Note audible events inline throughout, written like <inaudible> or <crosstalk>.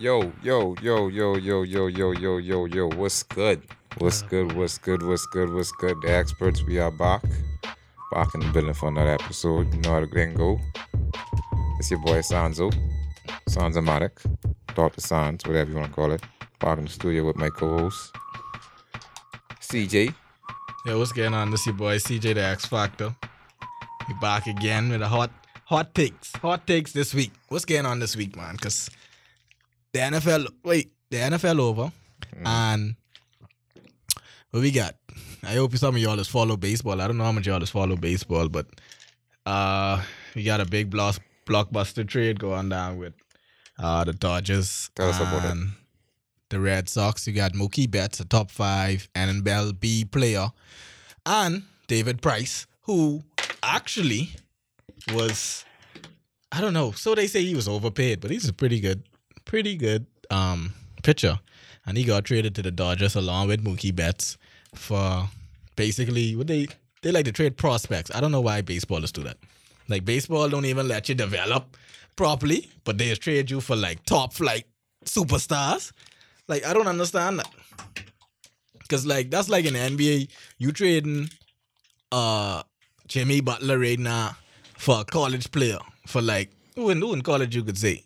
Yo, yo, yo, yo, yo, yo, yo, yo, yo, yo. What's good? What's good? What's good? What's good? What's good? The experts, we are back. Back in the building for another episode. You know how the thing go. It's your boy Sanzo. Sanzomatic. Dr. Sans, whatever you want to call it. Back in the studio with my co-host. CJ. Yo, what's going on? This your boy CJ the X Factor. We back again with a hot hot takes. Hot takes this week. What's going on this week, man? Cause the NFL wait, the NFL over. And what we got? I hope some of y'all just follow baseball. I don't know how much y'all just follow baseball, but uh we got a big block, blockbuster trade going down with uh the Dodgers Tell us about it. the Red Sox. You got Mookie Betts, a top five Bell B player, and David Price, who actually was I don't know. So they say he was overpaid, but he's a pretty good, pretty good um pitcher. And he got traded to the Dodgers along with Mookie Betts for basically what they they like to trade prospects. I don't know why baseballers do that. Like baseball don't even let you develop properly, but they trade you for like top flight superstars. Like I don't understand that. Cause like that's like in NBA, you trading uh Jimmy Butler right now for a college player for like who in, who in college you could say.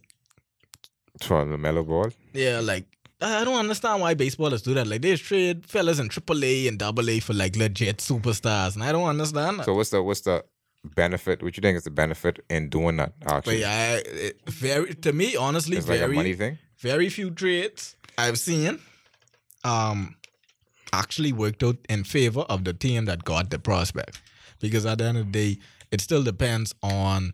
For LaMelo Ball. Yeah, like I don't understand why baseballers do that. Like they trade fellas in AAA and AA for like legit superstars, and I don't understand that. So what's the what's the benefit? What you think is the benefit in doing that? but Actually, yeah, I- it, very to me, honestly, it's like very thing. very few trades I've seen um actually worked out in favor of the team that got the prospect. Because at the end of the day, it still depends on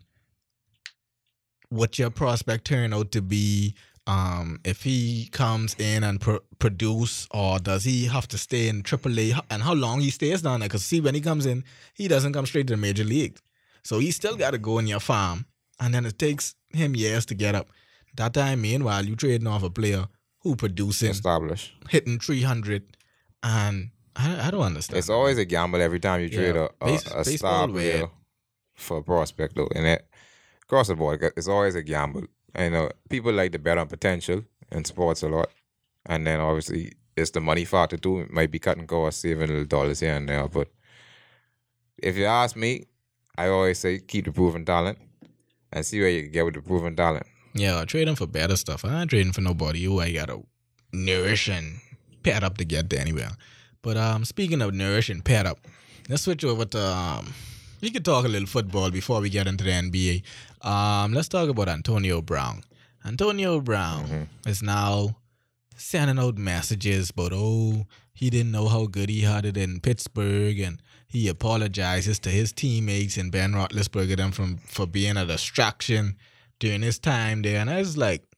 what your prospect turn out to be. Um, if he comes in and pro- produce, or does he have to stay in AAA, and how long he stays down there? Because see, when he comes in, he doesn't come straight to the major league, so he still got to go in your farm, and then it takes him years to get up. That time, meanwhile, you trading off a player who producing, Established. hitting three hundred, and I, I don't understand. It's always a gamble every time you trade Yeah. a, a, Base- a star player for a prospect though. And it across the board, it's always a gamble. You know, people like to bet on potential in sports a lot. And then obviously it's the money factor too. It might be cutting costs, saving little dollars here and there. But if you ask me, I always say keep the proven talent and see where you can get with the proven talent. Yeah, trading for better stuff. I'm not trading for nobody who I gotta nourish and pad up to get there anywhere. But um, speaking of nourish and pad up, let's switch over to um, we could talk a little football before we get into the NBA. Um, let's talk about Antonio Brown. Antonio Brown is now sending out messages about oh he didn't know how good he had it in Pittsburgh and he apologizes to his teammates and Ben Roethlisberger them from for being a distraction during his time there. And I was like,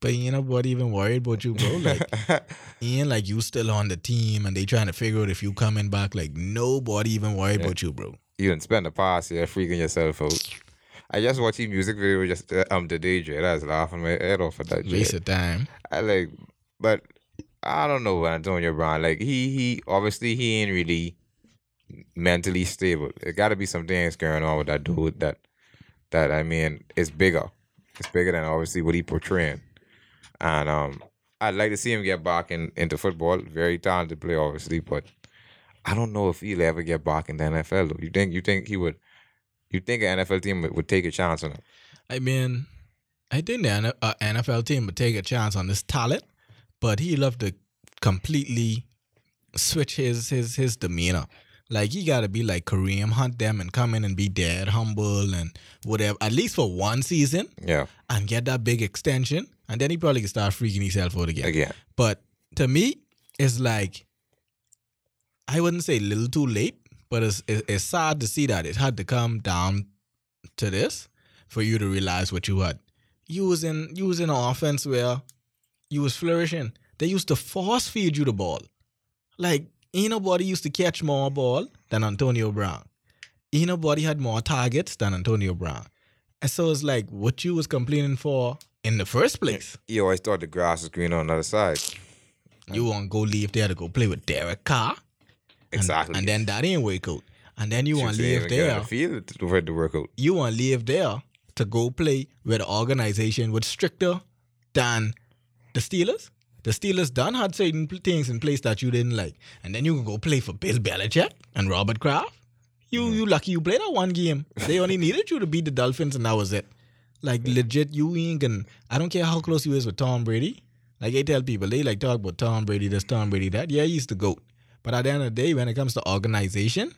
but you know what even worried about you, bro? Like <laughs> Ian, like you still on the team and they trying to figure out if you coming back. Like nobody even worried about you, bro. you didn't spend the past year freaking yourself out. I just watched his music video just uh, um today, Jay. I was laughing my head off at that. Waste of time. I like, but I don't know about Antonio Brown. Like he he obviously he ain't really mentally stable. There got to be some things going on with that dude that that I mean it's bigger. It's bigger than obviously what he portraying. And um, I'd like to see him get back in, into football. Very talented player, obviously, but I don't know if he'll ever get back in the NFL. You think you think he would? You think an NFL team would, would take a chance on him? I mean, I think the uh, NFL team would take a chance on this talent, but he love to completely switch his his his demeanor. Like he gotta be like Kareem Hunt them and come in and be dead humble and whatever. At least for one season Yeah, and get that big extension, and then he probably can start freaking himself out again. again. But to me, it's like I wouldn't say a little too late, but it's it- it's sad to see that it had to come down to this for you to realize what you had. You was in you was in an offense where you was flourishing. They used to force feed you the ball. Like ain't nobody used to catch more ball than Antonio Brown. Ain't nobody had more targets than Antonio Brown. And so it's like what you was complaining for in the first place. You always thought the grass was green on the other side. You want to go leave there to go play with Derek Carr. Exactly. And, then that ain't work out. And then you want to leave even get on there. the field to, for it to work out. You want to leave there to go play with an organization with stricter than the Steelers. The Steelers done had certain things in place that you didn't like, and then you can go play for Bill Belichick and Robert Kraft. You Mm-hmm. you lucky you played that one game. They only needed you to beat the Dolphins, and that was it. Like legit, you ain't gonna. I don't care how close you is with Tom Brady. Like I tell people, they like talk about Tom Brady, this Tom Brady, that. Yeah, he's the goat. But at the end of the day, when it comes to organization,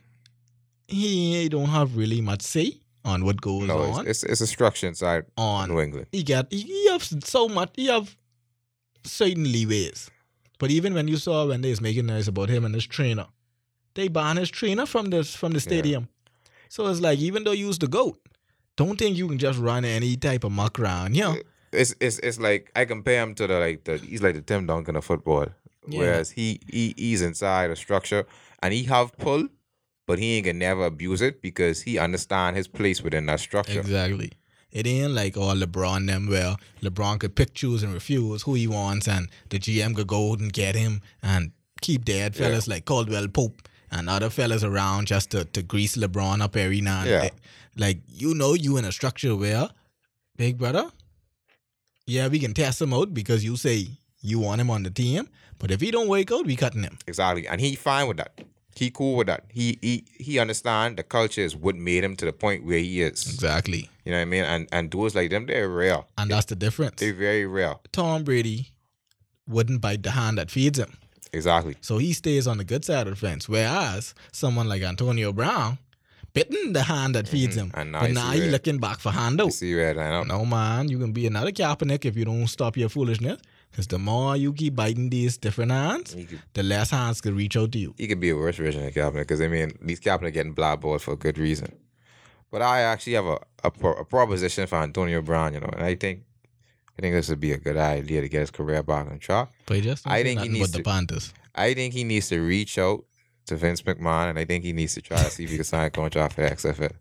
he don't have really much say on what goes No, on. it's, it's it's a structure inside on New England. he got he, he have so much he have certain leeways. But even when you saw when they was making noise about him and his trainer, they banned his trainer from the from the stadium. So it's like even though you was the goat, don't think you can just run any type of muck around. You know? It's it's it's like I compare him to the like the he's like the Tim Duncan of football. Yeah. Whereas he, he he's inside a structure and he have pull, but he ain't gonna never abuse it because he understand his place within that structure. Exactly. It ain't like all LeBron them where LeBron could pick, choose, and refuse who he wants, and the GM could go and get him and keep dead fellas like Caldwell Pope and other fellas around just to, to grease LeBron up every now and Yeah. then. Like you know, you in a structure where, big brother, yeah, we can test him out because you say you want him on the team, but if he don't work out, we cutting him. Exactly. And he fine with that. He cool with that. He he he understand the culture is what made him to the point where he is. Exactly, You know what I mean? And and those like them, they're rare. and that's the difference. They're very rare. Tom Brady wouldn't bite the hand that feeds him. Exactly. So he stays on the good side of the fence. Whereas someone like Antonio Brown bitten the hand that feeds him. Mm-hmm. And now but now looking back for handout. see where I know? No man, you can be another Kaepernick if you don't stop your foolishness. Because the more you keep biting these different hands, could, the less hands can reach out to you. he could be a worse version of Kaepernick because I mean these Kaepernick getting blackballed for a good reason. But I actually have a, a, a proposition for Antonio Brown, you know, and I think I think this would be a good idea to get his career back on track. But he just I think he needs but the to- Panthers. I think he needs to reach out to Vince McMahon, and I think he needs to try to see if he can sign a contract for the XFL.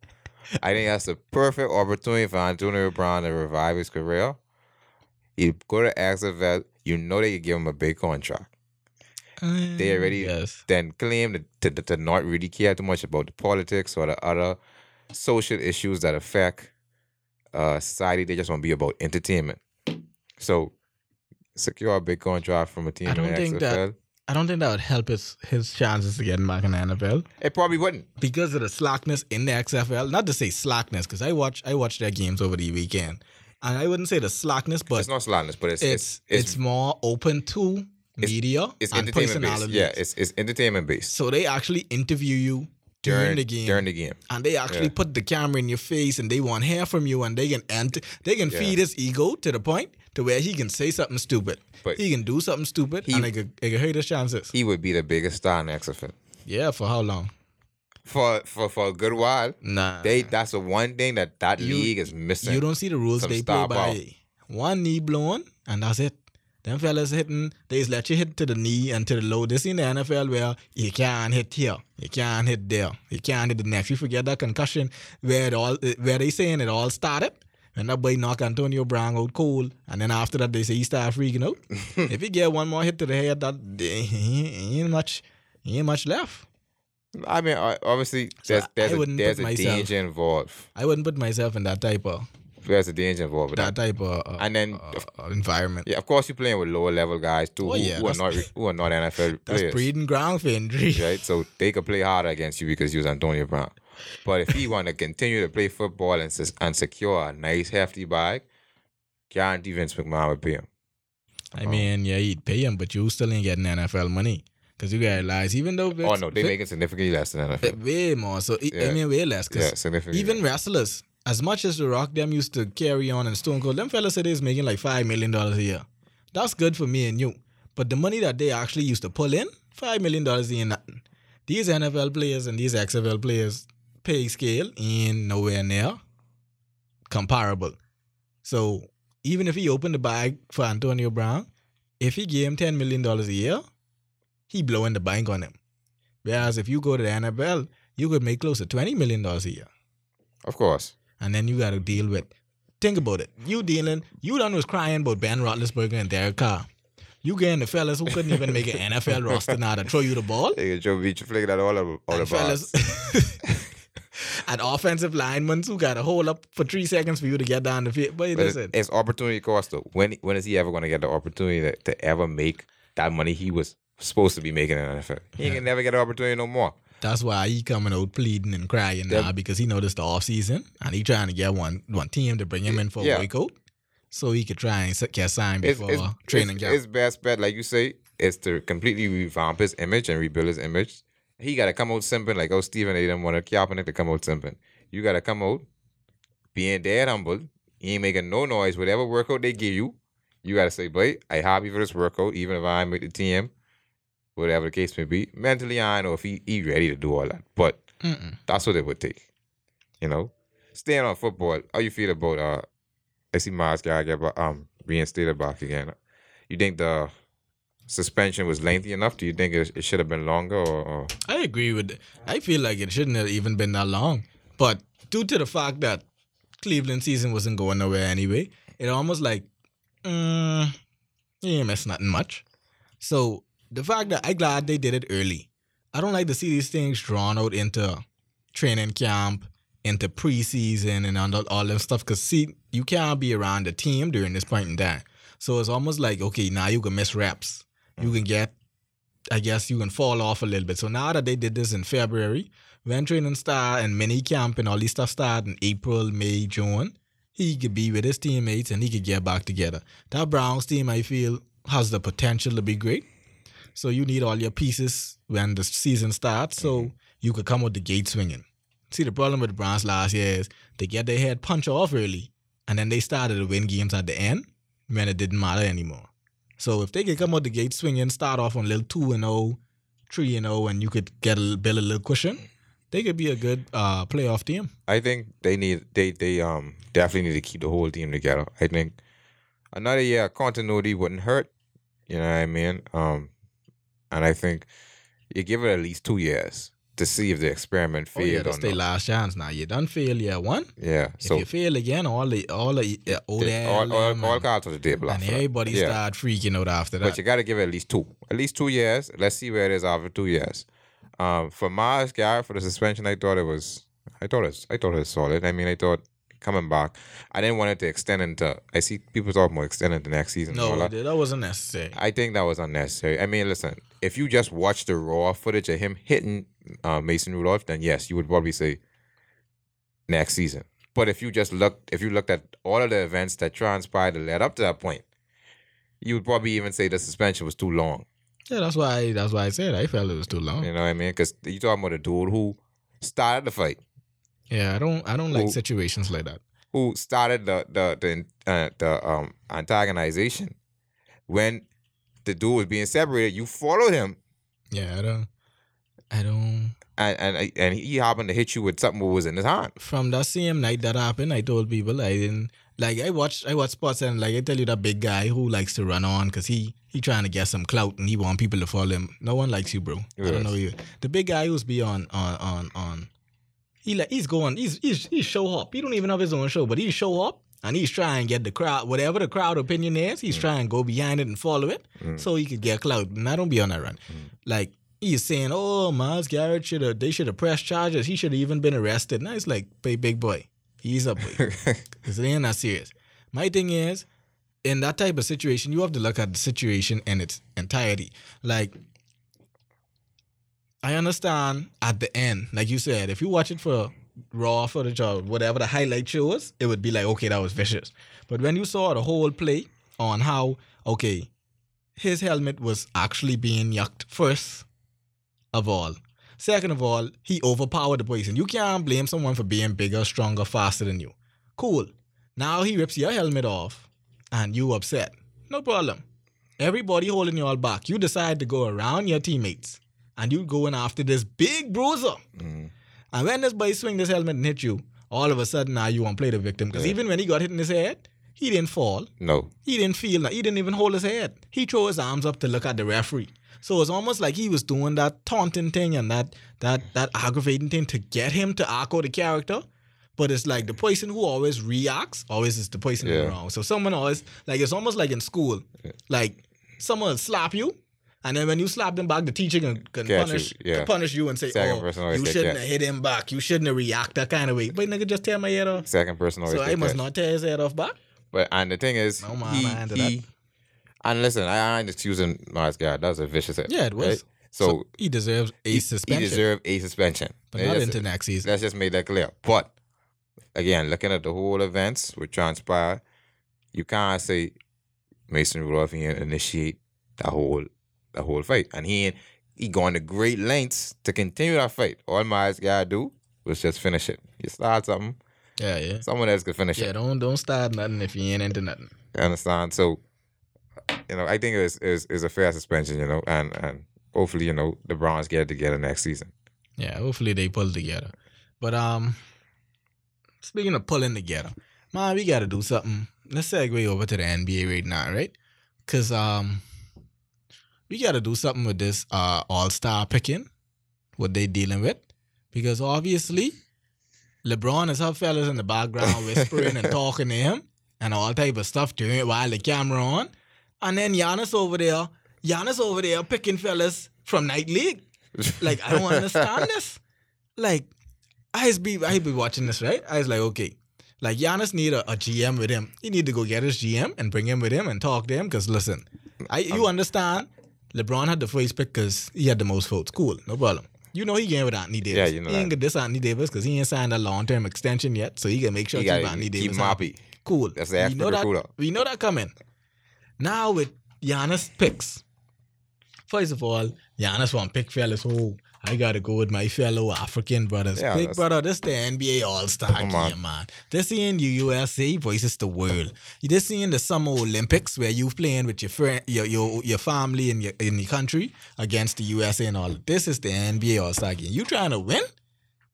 I think that's the perfect opportunity for Antonio Brown to revive his career. You go to XFL, you know they give him a big contract. They already Yes. then claim to, to, to not really care too much about the politics or the other social issues that affect uh, society. They just want to be about entertainment. So secure a big contract from a team I don't in the think XFL. that- I don't think that would help his his chances of getting back in the NFL. It probably wouldn't. because of the slackness in the XFL. Not to say slackness, because I watch I watch their games over the weekend, and I wouldn't say the slackness, but it's not slackness, but it's it's it's it's, more open to media it's and. Yeah, it's it's entertainment based so they actually interview you during, the game. During the game, and they actually Yeah. put the camera in your face and they want hair from you and they can ent- they can Yeah. feed his ego to the point to where he can say something stupid. But he can do something stupid he- and it could, it could hurt his chances. he would be the biggest star in XFL yeah, for how long? For for for a good while. Nah. They that's the one thing that that You- league is missing. You don't see the rules they play by. One knee blown, and that's it. Them fellas hitting, they just let you hit to the knee and to the low. This in the NFL where you can't hit here, you can't hit there, you can't hit the next. You forget that concussion where it all eh, where they saying it all started. And that boy knock Antonio Brown out cold, and then after that they say he start freaking out. <laughs> if he get one more hit to the head, that ain't much, ain't much left. I mean, obviously, there's I there's a, there's a myself- danger involved. I wouldn't put myself in that type of There's a danger involved with that that. type of uh, And then, uh, uh, environment. yeah, of course, you're playing with lower level guys too, Oh, who, yeah, who are not who are not NFL <laughs> That's players. breeding ground for injury. <laughs> right? So they could play harder against you because you was Antonio Brown. But if he <laughs> want to continue to play football and and secure a nice hefty bag, guarantee Vince McMahon would pay him. I mean, yeah, he'd pay him, but you still ain't getting NFL money. Because you gotta realize, even though oh no, they making significantly less than NFL. way more. So, I- I mean, way less. Because yeah, significantly. even less. wrestlers, as much as The Rock them used to carry on and Stone Cold, them fellas today is making like $5 million a year. That's good for me and you. But the money that they actually used to pull in, $5 million ain't nothing. These NFL players and these XFL players pay scale ain't nowhere near comparable. So even if he opened the bag for Antonio Brown, if he gave him $10 million a year, he blowing the bank on him. Whereas if you go to the NFL, you could make close to $20 million a year. of course. And then you got to deal with, think about it. You dealing, you done was crying about Ben Roethlisberger and Derek Carr. You getting the fellas who couldn't even make an <laughs> NFL roster now to throw you the ball. Could Joe Beach flick that all over all And about. fellas, <laughs> and offensive linemen who got to hold up for three seconds for you to get down the field. But But listen, it's, it's opportunity cost though. When when is he ever going to get the opportunity to, to ever make that money he was supposed to be making an NFL? He can never get an opportunity no more. that's why he coming out pleading and crying now because he noticed the off season and he trying to get one one team to bring him in for Yeah. a boycott. So he could try and get signed before it's, training camp. his best bet, like you say, is to completely revamp his image and rebuild his image. He got to come out simping like, oh, Stephen A. didn't want Kaepernick to come out simping. You got to come out being dead humble. You ain't making no noise. Whatever workout they give you, you got to say, boy, I happy for this workout, even if I make the team, whatever the case may be. Mentally, I know if he, he ready to do all that, but Mm-mm. that's what it would take. You know? Staying on football, how you feel about uh I see Myles guy get um reinstated back again. You think the suspension was lengthy enough? Do you think it, it should have been longer or, or I agree with. I feel like it shouldn't have even been that long, but due to the fact that Cleveland season wasn't going nowhere anyway, it almost like, mm, you ain't miss nothing much. So the fact that I glad they did it early. I don't like to see these things drawn out into training camp, into preseason, and all, all them stuff. Cause see, you can't be around the team during this point in time. So it's almost like okay, now you can miss reps. You can get I guess you can fall off a little bit. So now that they did this in February, when training start and mini camp and all these stuff start in April, May, June, he could be with his teammates and he could get back together. That Browns team, I feel, has the potential to be great. So you need all your pieces when the season starts so you could come out the gate swinging. See, the problem with the Browns last year is they get their head punched off early and then they started to win games at the end when it didn't matter anymore. So if they could come out the gate swinging, start off on a little 2 and 0, 3 and 0, and you could get a little, build a little cushion, they could be a good uh, playoff team. I think they need they they um definitely need to keep the whole team together. I think another year continuity wouldn't hurt. You know what I mean? Um, and I think you give it at least two years to see if the experiment Oh, yeah, that's their last chance now. You done fail year one. Yeah. If So you fail again, all the all the uh, all, Odell all, all and, cards on the table. and after that. everybody Yeah. start freaking out after that. But you got to give it at least two, at least two years. Let's see where it is after two years. Um, for Myles Garrett for the suspension, I thought it was, I thought it, I thought it was solid. I mean, I thought coming back, I didn't want it to extend into. I see people talking about extending the next season. no, that. that wasn't necessary. I think that was unnecessary. I mean, listen, if you just watch the raw footage of him hitting uh, Mason Rudolph, then yes, you would probably say next season. But if you just looked, if you looked at all of the events that transpired that led up to that point, you would probably even say the suspension was too long. Yeah, that's why that's why I said I felt it was too long. You know what I mean? Because you talking about a dude who started the fight, Yeah, I don't I don't like situations like that. who started the the the uh, the um antagonization. When the dude was being separated, you followed him, Yeah, I don't I don't and and and he happened to hit you with something that was in his hand. from that same night that happened, I told people I didn't like. I watched I watched sports and like I tell you that big guy who likes to run on because he he trying to get some clout and he want people to follow him. No one likes you, bro. I don't know you. The big guy who's be on on on on. He like he's going. He's he's he's show up. He don't even have his own show, but he show up and he's trying to get the crowd whatever the crowd opinion is. He's trying to go behind it and follow it Mm. so he could get clout. And I don't be on that run. Like he's saying, "Oh, Myles Garrett should have. They should have pressed charges. He should have even been arrested." I like, "Big big boy, he's up, boy. <laughs> Because ain't that serious." My thing is, in that type of situation, you have to look at the situation in its entirety. Like, I understand at the end, like you said, if you watch it for raw footage or whatever the highlight shows, it would be like, okay, that was vicious. But when you saw the whole play on how, okay, his helmet was actually being yucked first of all. Second of all, he overpowered the poison. You can't blame someone for being bigger, stronger, faster than you. Cool. Now he rips your helmet off and you upset. No problem. Everybody holding you all back. You decide to go around your teammates and you going after this big bruiser. Mhm. And when this boy swing this helmet and hit you, all of a sudden now you want to play the victim. Because Yeah. even when he got hit in his head, he didn't fall. No. He didn't feel that. He didn't even hold his head. He threw his arms up to look at the referee. So it's almost like he was doing that taunting thing and that that that aggravating thing to get him to echo the character. But it's like the person who always reacts always is the person Yeah. wrong. So someone always like it's almost like in school, like someone will slap you, And then when you slap them back, the teacher can, can Catch punish you, yeah. can punish you and say, Second "Oh, you shouldn't have hit him back. You shouldn't have react that kind of way." But nigga, just tear my head off. Second person always So I must not tear his head off back. But and the thing is, No, man, he, I ain't do he and listen, I, ain't excusing Mars guy. That was a vicious hit. Yeah, it was. right? So, he deserves a he, suspension, he deserves a suspension. but not that's- into next season. Let's just make that clear. But again, looking at the whole events which transpire, you can't say Mason Rudolph didn't initiate that whole the whole fight, and he ain't- he going to great lengths to continue that fight. All Myles gotta do was just finish it. You start something, Yeah, yeah. someone else could finish Yeah, it. Yeah, don't don't start nothing if you ain't into nothing. You understand? So, you know, I think it was is is a fair suspension. You know, and and hopefully, you know, the Browns get it together next season. Yeah, hopefully they pull together. But um, speaking of pulling together, man, we got to do something. Let's segue over to the NBA right now, right? Cause um, we got to do something with this uh All Star picking, what they dealing with, because obviously, LeBron is have fellas in the background <laughs> whispering and talking to him and all type of stuff doing it while the camera on, and then Giannis over there, Giannis over there picking fellas from night league. Like I don't understand <laughs> this. Like I be I be watching this right. I was like, okay, like Giannis need a, a GM with him. He need to go get his GM and bring him with him and talk to him. Cause listen, I you understand. LeBron had the first pick because he had the most votes. Cool, no problem. You know he game with Anthony Davis. Yeah, you know he ain't that. get this Anthony Davis because he ain't signed a long term extension yet. So he can make sure he keep Anthony keep Davis him happy. Cool. That's the we aspect know that. We know that coming. Now with Giannis picks. First of all, Giannis want pick fellas. Oh, I gotta go with my fellow African brothers. Yeah, Big brother, this the NBA All Star game, on. man. This in the USA versus the world. You just seeing the Summer Olympics where you playing with your friend, your your your family in your in the country against the USA and all. This is the NBA All Star game. You trying to win,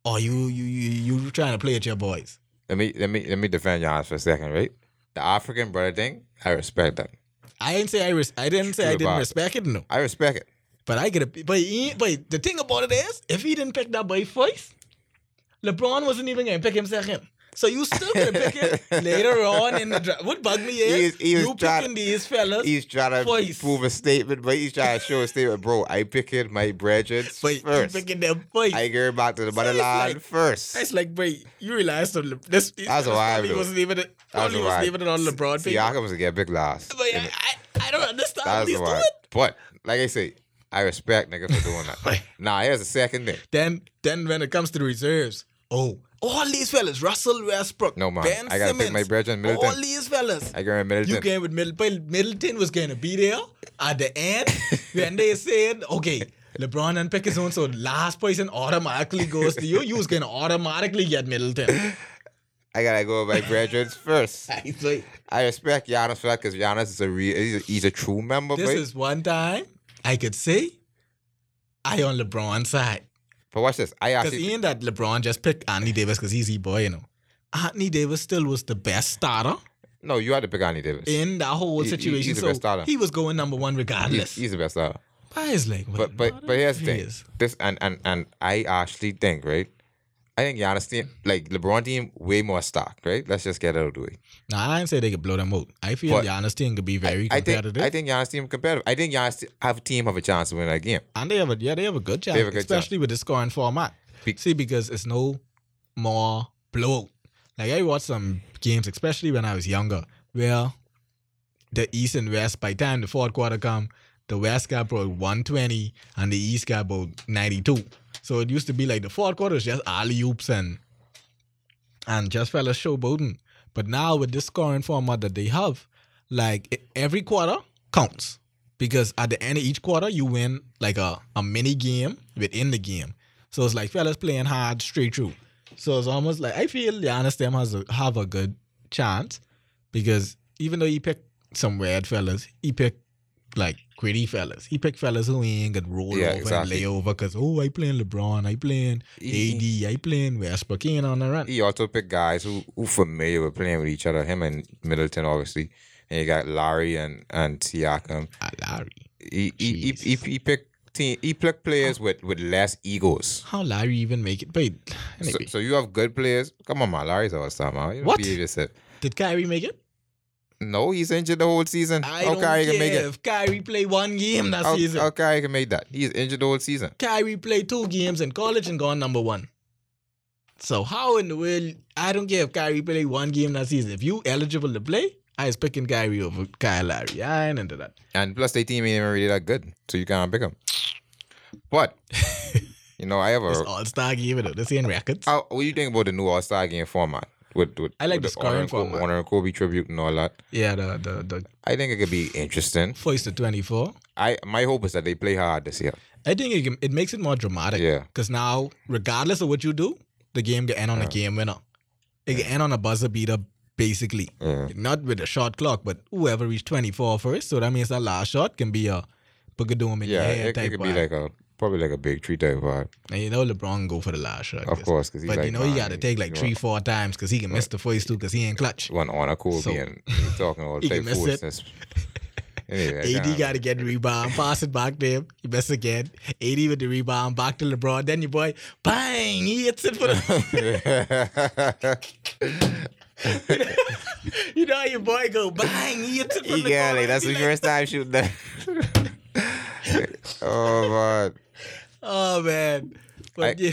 or you you you you trying to play with your boys? Let me let me let me defend Giannis for a second, right? The African brother thing, I respect that. I didn't say I res- I didn't say I didn't respect it. No. I respect it. But I get a but he, but the thing about it is, if he didn't pick that boy first, LeBron wasn't even gonna pick him second. So you still gonna pick him <laughs> later on in the draft. What bugged me is He he was you trying- picking these fellas, He's trying to Voice. prove a statement, but he's trying to show a statement, bro. I picking my brethren but you first. picking them first. I go back to the So it's motherland like- first. That's like, bro, you realize this. these That's why do. wasn't even That's probably wasn't why. even on LeBron. Siakam was gonna get big loss. But I, I, I don't understand what That's he's why. doing. But like I say, I respect nigga for doing that. Right. now here's the second thing. Then then when it comes to the reserves, oh, all these fellas, Russell Westbrook, No man, Ben I gotta Simmons, pick my brethren all these fellas. I go in Middleton. You came with Middleton. Middleton was to be there at the end <laughs> when they said, okay, LeBron and pick his own, so last person automatically goes to you. You was to automatically get Middleton. I gotta go with my brethren <laughs> first. I I respect Giannis for that because Giannis is a real, he's a, he's a true member. this boy. is one time I could say I on LeBron's side. but watch this. I Because actually even that LeBron just picked Anthony Davis because he's a boy, you know. Anthony Davis still was the best starter no, you had to pick Anthony Davis. in that whole He- he- situation. he's the so best starter. he was going number one regardless. he's the best starter. But it's like, But but but here's the thing. is. This and and and I actually think right. I think Giannis team like LeBron team way more stock, right? Let's just get it out of the way. Now I didn't say they could blow them out. I feel But Giannis team could be very I think competitive. I think Giannis team competitive. I think Giannis have a team have a chance to win that game. and they have a yeah, they have a good chance, a good especially with the scoring format. Be- See, because it's no more blowout. Like I watched some games, especially when I was younger, where the East and West, by the time the fourth quarter come, the West got about 120 and the East got about 92. So it used to be like the fourth quarter just alley oops and and just fellas showboating. But now with this scoring format that they have, like every quarter counts because at the end of each quarter you win like a, a mini game within the game. So it's like fellas playing hard straight through. So it's almost like I feel Giannis them has a, have a good chance because even though he picked some weird fellas, he picked like gritty fellas. He picked fellas who ain't gonna roll Yeah, over exactly. and lay over because oh I playing LeBron, I playing He- AD, I playing Westbrook, he ain't on the run. He also picked guys who who familiar with playing with each other. Him and Middleton, obviously, and you got Lowry and and Siakam. Ah, Lowry. He he, he, he, he picked team. He picked players with with less egos. How Lowry even make it? But So, anyway, so you have good players. Come on, man. Lowry's all star, man. You What? did Kyrie make it? No, he's injured the whole season. I How don't Kyrie care can make it? if Kyrie play one game that How, season. how Kyrie can make that? He's injured the whole season. Kyrie played two games in college and gone number one. So how in the world? I don't care if Kyrie played one game that season. If you eligible to play, I was picking Kyrie over Kyle Lowry. I ain't into that. And plus, their team ain't even really that good, so you can't pick him. But <laughs> you know, I have It's a. All Star game, though. This ain't records. How, what do you think about the new All Star game format? With, with I like with the and, Co- format. honor and Kobe tribute and all that. Yeah, the the the I think it could be interesting. first to twenty four. I my hope is that they play hard this year. I think it, it makes it more dramatic. Yeah. Because now, regardless of what you do, the game can end on a game winner. It can end on a buzzer beater, basically. Yeah. Not with a shot clock, but whoever reached 24 first. So that means that last shot can be a Bugadoom in Yeah, it, it type could be like a probably like a big three type vibe. and you know LeBron go for the last shot. Of course, because But you know he got to take like three, four times because he can miss the first two because he ain't clutch. one honor Kobe So- and he's talking all <laughs> He type can miss it. foolishness. <laughs> anyway, AD got to get the rebound, pass it back to him. He miss again. AD with the rebound, back to LeBron. Then your boy, bang, he hits it for the. <laughs> you know how your boy go, bang, he hits it for the. yeah, like that's the first time shooting that. oh man. Oh man, but I- yeah.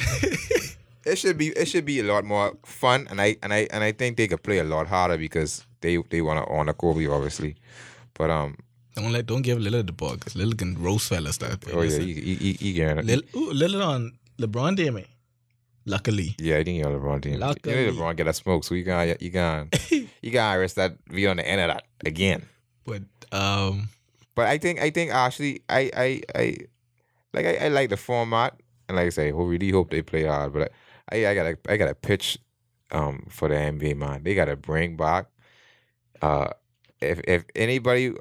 <laughs> it should be it should be a lot more fun and I and I and I think they could play a lot harder because they they want to honor Kobe obviously. But um don't let, don't give Lillard the ball because Lillard can roast fellas that. oh yeah, he he he, he getting. Lil, ooh, Lillard on LeBron day. Luckily, Yeah, I think you're LeBron team. You Luckily. know LeBron get a smoke, so you can you can you can arrest that be on the end of that again. but um, But I think I think actually I I I like I, I like the format and like I say, I really hope they play hard. But I I gotta I gotta pitch um for the NBA man. They gotta bring back uh if if anybody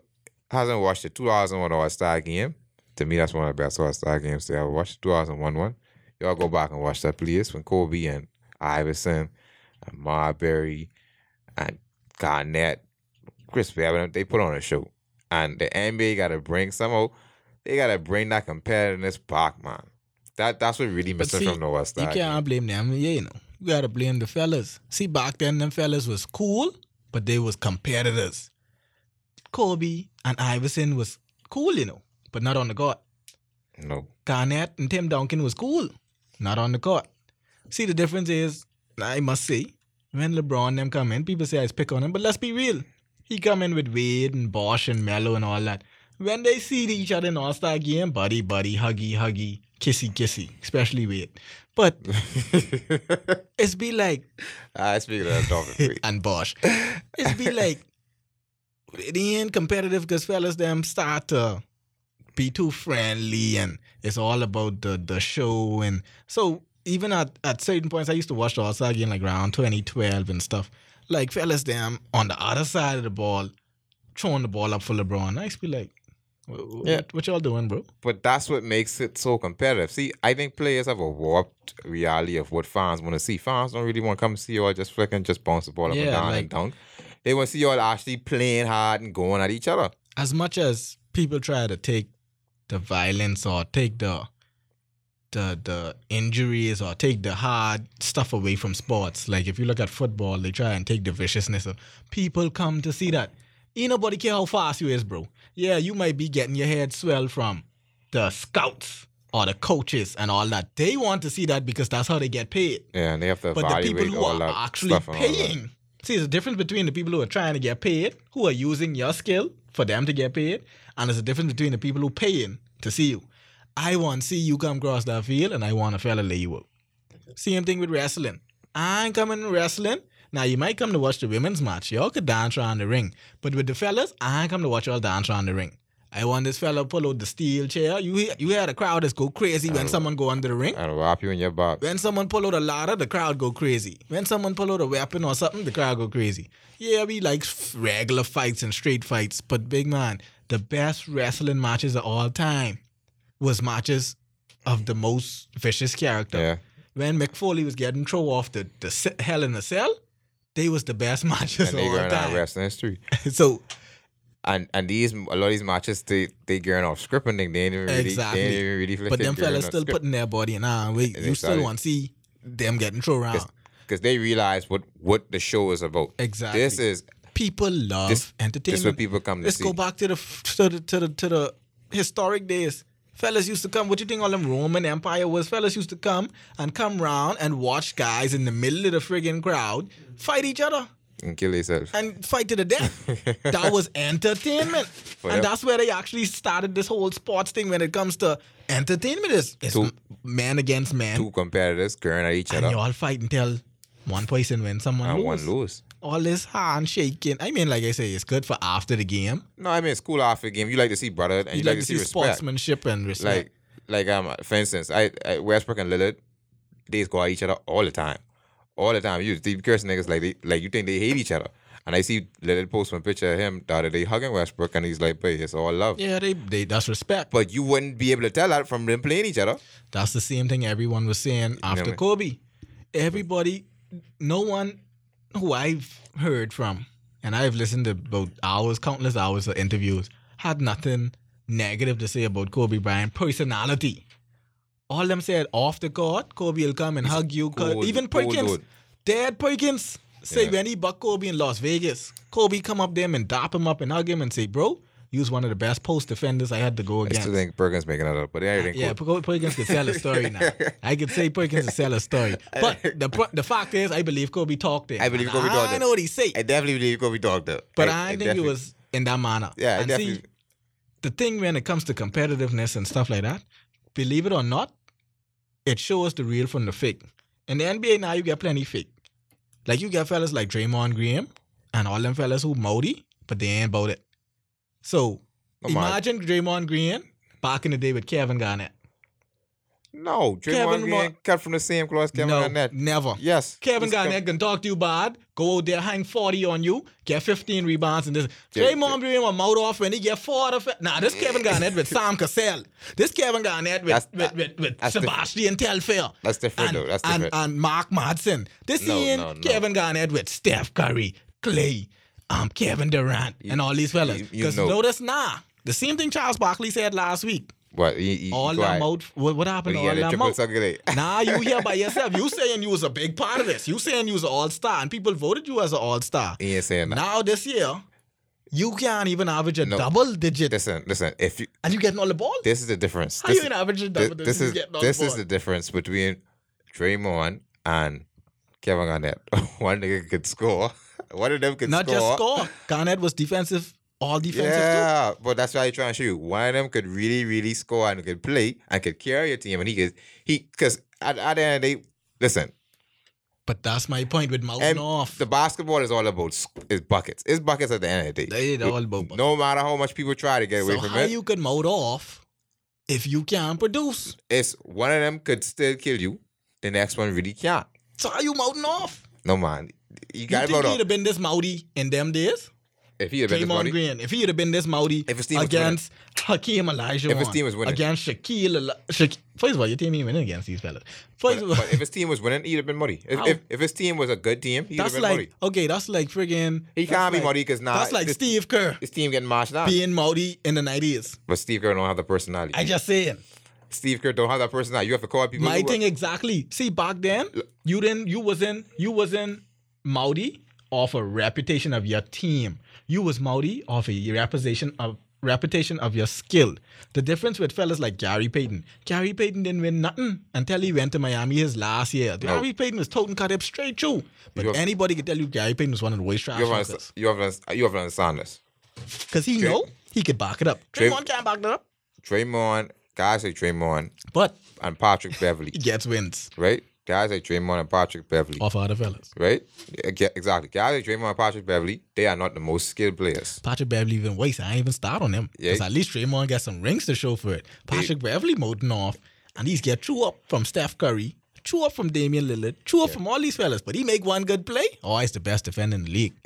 hasn't watched the 2001 All Star game, to me that's one of the best All Star games they ever watched. 2001 one. Y'all go back and watch that please when Kobe and Iverson and Marbury and Garnett, Chris Webber, they put on a show. And the NBA gotta bring somehow they gotta bring that competitiveness back, man. That that's what really missing see, from the All you can't blame them. Yeah, you know, you gotta blame the fellas. See, back then, them fellas was cool, but they was competitors. Kobe and Iverson was cool, you know, but not on the court. No. Garnett and Tim Duncan was cool, not on the court. See, the difference is, I must say, when LeBron them come in, people say I pick on him, but let's be real. He come in with Wade and Bosh and Melo and all that. When they see each other in All Star game, buddy, buddy, huggy, huggy, kissy, kissy, especially Wade. But <laughs> it's be like I speak of that topic. and Bosh. It's be like it ain't competitive because fellas them start to be too friendly and it's all about the the show and so even at, at certain points I used to watch the All-Star game like around 2012 and stuff. Like fellas them on the other side of the ball throwing the ball up for LeBron. I used to be like, Yeah. what y'all doing, bro? But that's what makes it so competitive. See, I think players have a warped reality of what fans want to see. Fans don't really want to come see y'all just flicking, just bounce the ball up and down like- and dunk. They want to see y'all actually playing hard and going at each other. as much as people try to take the violence or take the the the injuries or take the hard stuff away from sports, like if you look at football, they try and take the viciousness of people come to see that. Ain't nobody care how fast you is, bro. Yeah, you might be getting your head swelled from the scouts or the coaches and all that. They want to see that because that's how they get paid Yeah, and they have to but the people who are actually stuff and all that. paying. See, there's a difference between the people who are trying to get paid, who are using your skill for them to get paid, and there's a difference between the people who paying to see you. I want to see you come across that field, and I want a fella lay you up. Same thing with wrestling. I ain't coming wrestling. Now you might come to watch the women's match. Y'all could dance around the ring, but with the fellas, I ain't come to watch y'all dance around the ring. I want this fella pull out the steel chair. You hear, you hear the crowd just go crazy when someone go under the ring. And wrap you in your box. When someone pull out a ladder, the crowd go crazy. When someone pull out a weapon or something, the crowd go crazy. Yeah, we like regular fights and straight fights, but big man, the best wrestling matches of all time was matches of the most vicious character. Yeah. When Mick Foley was getting thrown off the, the Hell in the Cell, they was the best <laughs> matches And of they all out time. wrestling history. <laughs> so And and these a lot of these matches they they gearing off script and they ain't even really Exactly. they ain't even really but them fellas still put putting their body in on. Wait, you still want to see them getting thrown around. because they realize what what the show is about. Exactly. This is People love This- entertainment. this is what people come to Let's see. go back to the to the to the to the historic days. Fellas used to come. What you think all them Roman Empire was? Fellas used to come and come round and watch guys in the middle of the friggin' crowd fight each other and kill yourself. and fight to the death. <laughs> that was entertainment. them. and that's where they actually started this whole sports thing when it comes to entertainment. It's, it's Two- man against man. Two competitors curling at each other. and other you all fight until one person wins, someone and lose. one lose. All this handshaking. I mean, like I say, it's good for after the game. No, I mean it's cool after the game. You like to see brother and you, You like, like to see, respect. sportsmanship and respect. Like, like um, for instance, I, I Westbrook and Lillard, they go at each other all the time, all the time. You see curse niggas like they like you think they hate each other. And I see Lillard post one picture of him the other day hugging Westbrook, and he's like, "But it's all love." yeah, they, they that's respect. But you wouldn't be able to tell that from them playing each other. That's the same thing everyone was saying after man. Kobe. Everybody, no one who I've heard from, and I've listened to about hours, countless hours of interviews, had nothing negative to say about Kobe Bryant personality. All them said off the court, Kobe will come and hug you. cold- Even Perkins. Dad Perkins, say Yeah. when he buck Kobe in Las Vegas, Kobe come up there and dap him up and hug him and say, "Bro, you was one of the best post defenders I had to go against. I still think Perkins making that up, but everything Yeah, cool. Per- Perkins could sell a story now. <laughs> I could say Perkins could sell a story. <laughs> But the the fact is, I believe Kobe talked it. I believe Kobe talked it. I know what he say, I definitely believe Kobe talked though. but I, think it was in that manner. Yeah, I and definitely. see, the thing when it comes to competitiveness and stuff like that, believe it or not, it shows the real from the fake. In the NBA now, you get plenty fake. Like you get fellas like Draymond Green and all them fellas who moody, but they ain't about it. So Oh, imagine Draymond Green back in the day with Kevin Garnett. No, Kevin Draymond Green Wa- cut from the same cloth Kevin no, Garnett. never. Yes. Kevin Garnett can talk to you bad, go out there, hang 40 on you, get 15 rebounds, and this. Yeah, Draymond Green will mouth off when he get four out of it. nah, this <laughs> Kevin Garnett with Sam Cassell. This Kevin Garnett with, That's- with, with, with different. Sebastian Telfair. That's different and, though. That's different. and Mark Madsen. This No, seeing no, no. Kevin Garnett with Steph Curry, Klay, um, Kevin Durant, and all these fellas. you- you Because know. notice, nah, the same thing Charles Barkley said last week. what? He, he, All them cried. out. What, what happened When to he all had the them triple out? <laughs> Nah, you here by <laughs> yourself. You saying you was a big part of this. You saying you was an all star, and people voted you as an all star. Ain't saying that. Now this year, you can't even average a No. double digit, Listen, listen. If you, and you getting all the ball. this is the difference. How This, you gonna average a this, double digit? this is this the is the difference between Draymond and Kevin Garnett. <laughs> One nigga could score. One of them could Not score. just score. Garnett was defensive, all defensive too. Yeah, but that's why I trying to show you. One of them could really, really score and could play and could carry a team, and he could he because at, at the end of the day, listen, But that's my point with mouthing off. the basketball is all about is buckets. It's buckets at the end of the day. They it all about. buckets. No matter how much people try to get away so from how it, you could mouth off if you can't produce? it's one of them could still kill you. The next one really can't. So how you mouthing off? No man, you You got think he'd have been this mouthy in them days? If he had been this Draymond Green. If he'd have been this mouthy If his team was against Hakeem Elijah, If his team was winning. against Shaquille, Eli- Shaq- first of all, your team ain't winning against these fellas. First but, of all, but if his team was winning, he'd have been muddy. If, How? if, if his team was a good team, he'd have that's been like muddy. okay, that's like friggin' He that's can't be like- muddy because now That's like Steve Kerr his team getting marched down. being mouthy in the nineties. But Steve Kerr don't have the personality. I just saying. Steve Kerr don't have that personality. You have to call people. My who- thing exactly. See, back then, you didn't. You wasn't. You wasn't mouthy off a reputation of your team. You was mouthy off a reputation of reputation of your skill. The difference with fellas like Gary Payton. Gary Payton didn't win nothing until he went to Miami his last year. Gary Payton was toting cut up straight through. But have- anybody could tell you Gary Payton was one of the worst trash You have, talkers. you, have you have to understand this. Because he Dray- know he could back it up. Dray- Draymond can't back it up. Draymond, guys like Draymond But and Patrick Beverley, <laughs> he gets wins right? Guys like Draymond and Patrick Beverley, off other fellas. right? Yeah, exactly. Guys like Draymond and Patrick Beverley, they are not the most skilled players. Patrick Beverley even waste. I ain't even start on him. Yeah. Because at least Draymond got some rings to show for it. Patrick Beverley mounting off. And he's get true up from Steph Curry, true up from Damian Lillard, true up from all these fellas. But he make one good play. Oh, he's the best defender in the league. <laughs>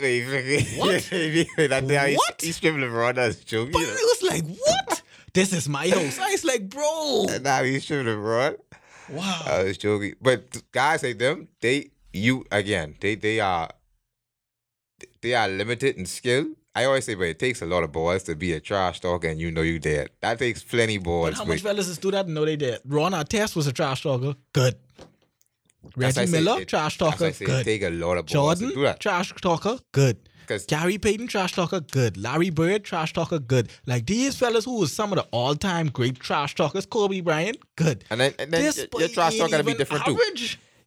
what? that day <laughs> What? he's dribbling around us, joking. But it was like, what? this is my house. I was like, bro. <laughs> Now he's dribbling around. Wow. Uh, I was joking. But guys like them, they you again, they they are they are limited in skill. I always say, but it takes a lot of balls to be a trash talker and you know you dead. That takes plenty But how much fellas is do that and know they did? Ron Artest was a trash talker. Good. Reggie Miller, it- trash that's why I talker. say It Good. take a lot of balls Jordan, to do that. trash talker. Good. 'Cause- Gary Payton trash talker good. Larry Bird trash talker good. Like these fellas who was some of the all time great trash talkers, Kobe Bryant, good. And then, and then This your, your trash talk gotta be different too.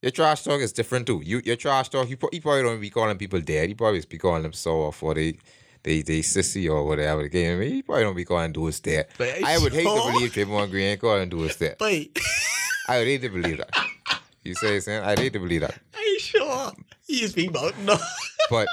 Your trash talk is different too. You your trash talk, you, you probably don't be calling people dead. You probably be calling them soft or they they they sissy or whatever the game. I mean, you probably don't be calling dudes dead. But I would hate to sure. believe Draymond Green ain't calling dudes dead. But I would hate to believe that. You say saying? I'd hate to believe that. <laughs> are you sure? He's being about no. But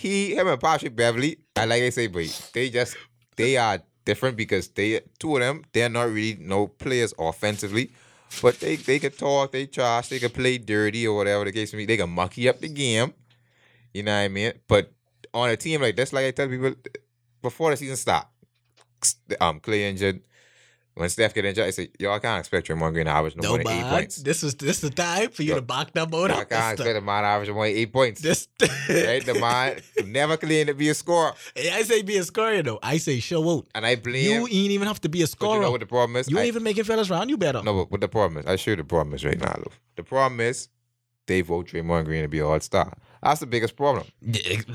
he, him and Patrick Beverley, and like I say, but they just they are different because they two of them, they're not really no players offensively. But they they could talk, they trash, they could play dirty or whatever the case may be. They can monkey up the game. You know what I mean? But on a team like this, like I tell people before the season start, um, Klay injured. When Steph get injured, I say, yo, I can't expect Draymond Green to average no, No more than eight man. points. This is this the time for you Yo, to back them out. I can't expect him to average more than eight points. This <laughs> right? The man never claimed to be a scorer. Hey, I say be a scorer though. I say show out. And I blame You ain't even have to be a scorer. you know what the problem is? You I, ain't even making fellas around you better. no, but what the problem is? I show you the problem is right now, Lou. The problem is they vote Draymond Green to be all star. That's the biggest problem.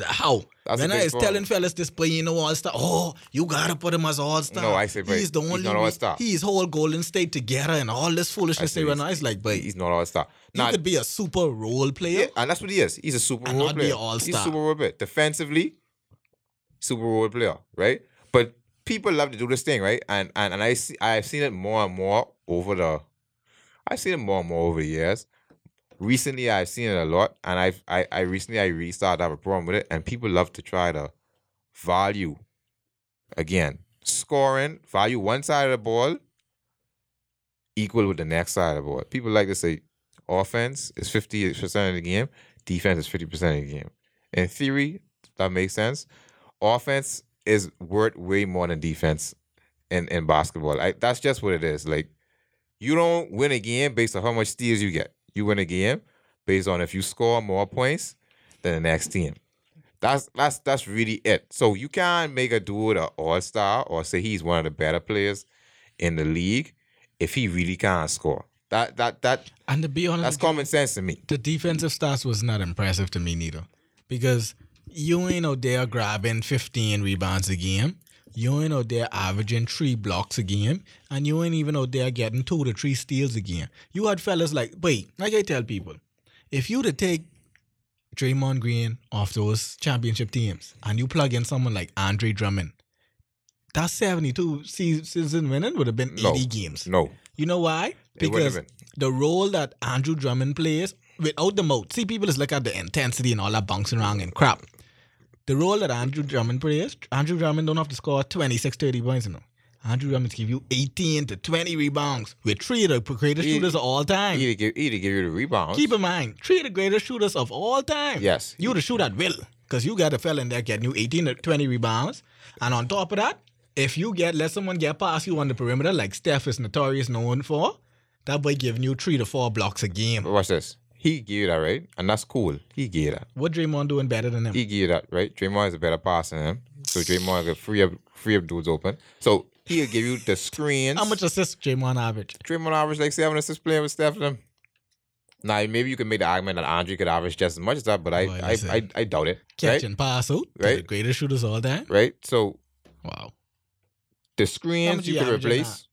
How? That's when I was problem. telling fellas this play ain't no all star. Oh, you gotta put him as all star. No, I say, but he's the he's only not all-star. He's whole Golden State together and all this foolishness say they run. he's- I was like, but He's not all star. Nah, could be a super role player. yeah, and that's what he is. He's a super And role player. a all-star. He's super role player. Defensively, super role player, right? But people love to do this thing, right? And and and I see I've seen it more and more over the I've seen it more and more over the years. Recently I've seen it a lot and I've I, I recently I really started have a problem with it and people love to try to value again scoring, value one side of the ball equal with the next side of the ball. People like to say offense is 50% of the game, defense is 50% of the game. In theory, that makes sense. Offense is worth way more than defense in, in basketball. I, that's just what it is. Like, you don't win a game based on how much steals you get. You win a game based on if you score more points than the next team. That's that's that's really it. So you can't make a dude an all star or say he's one of the better players in the league if he really can't score. That that that And to be honest, that's common sense to me. the defensive stats was not impressive to me neither. Because you ain't out there grabbing 15 rebounds a game. You ain't out there averaging three blocks a game. And you ain't even out there getting two to three steals a game. You had fellas like, wait, like I tell people, if you to take Draymond Green off those championship teams and you plug in someone like Andre Drummond, that 72 season winning would have been 80 No. games. No. You know why? Because the role that Andre Drummond plays without the mouth. See, people just look at the intensity and all that bouncing around and crap. The role that Andre Drummond plays, Andre Drummond don't have to score 26, 30 points, you know. Andre Drummond give you 18 to 20 rebounds with three of the greatest He- shooters of all time. He to give he give you the rebounds. Keep in mind, three of the greatest shooters of all time. Yes. You to shoot at will. Because you got a fella in there getting you 18 to 20 rebounds. And on top of that, if you get let someone get past you on the perimeter, like Steph is notorious known for, that boy giving you three to four blocks a game. Watch this. He give you that, right? And that's cool. He give that. What Draymond doing better than him? He give you that, right? Draymond is a better passer than him. So Draymond could free up free up dudes open. So he'll give you the screens. How much assists Draymond average? Draymond average like seven assists playing with Steph them. Now maybe you can make the argument that Andre could average just as much as that, but I Boy, I, listen. I, I doubt it. Catch right? and pass oh, out. Right. The greatest shooters all that. Right? So Wow. the screens you could replace.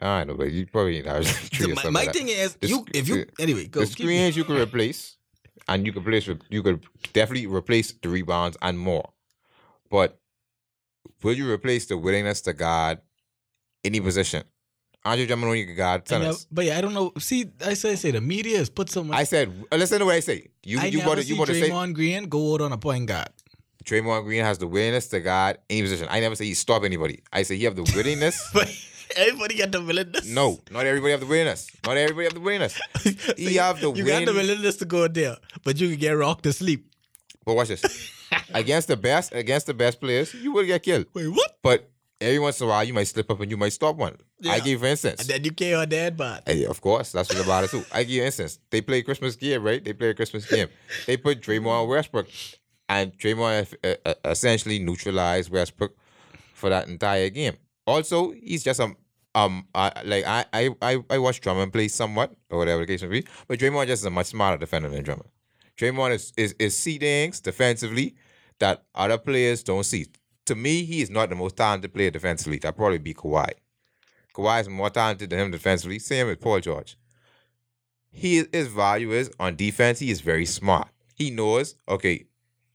I know, but you probably <laughs> three So my my thing is, The you if you the- anyway go the screens you can replace, and you can replace you could definitely replace the rebounds and more. But will you replace the willingness to guard any position? Andre Drummond only can guard tennis. but yeah, I don't know. See, I say I say the media has put so much. I said, listen to what I say. You I you to see you want to say Draymond Green go out on a point guard. Draymond Green has the willingness to guard any position. I never say he stop anybody. I say he have the <laughs> willingness. But everybody got the willingness. no, not everybody have the willingness. Not everybody have the willingness. <laughs> So He you- have the You got the win- willingness to go there, but you can get rocked to sleep. But watch this. <laughs> against the best, against the best players, you will get killed. Wait, what? But every once in a while, you might slip up and you might stop one. I Yeah. give you for instance. And then you KO dead, but Hey, of course, that's what about it too. I give you an instance. They play Christmas game, right? They play a Christmas game. They put Draymond Westbrook, and Draymond uh, uh, essentially neutralized Westbrook for that entire game. Also, he's just um um uh, like I I I I watched Drummond play somewhat or whatever the case may be, but Draymond just is a much smarter defender than Drummond. Draymond is is is see things defensively that other players don't see. To me, he is not the most talented player defensively. That probably be Kawhi. Kawhi is more talented than him defensively. Same with Paul George. He his value is on defense. He is very smart. He knows okay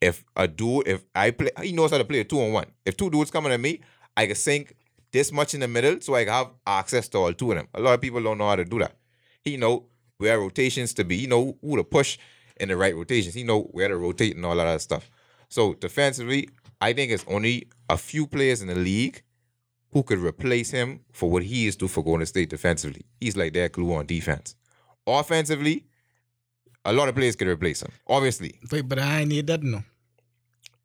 if a dude if I play he knows how to play a two on one. If two dudes coming at me, I can sink this much in the middle so I have access to all two of them. A lot of people don't know how to do that. He know where rotations to be. He know who to push in the right rotations. He know where to rotate and all that stuff. So defensively, I think it's only a few players in the league who could replace him for what he is do for Golden State defensively. He's like their glue on defense. Offensively, a lot of players could replace him. Obviously, Wait, but I need that no.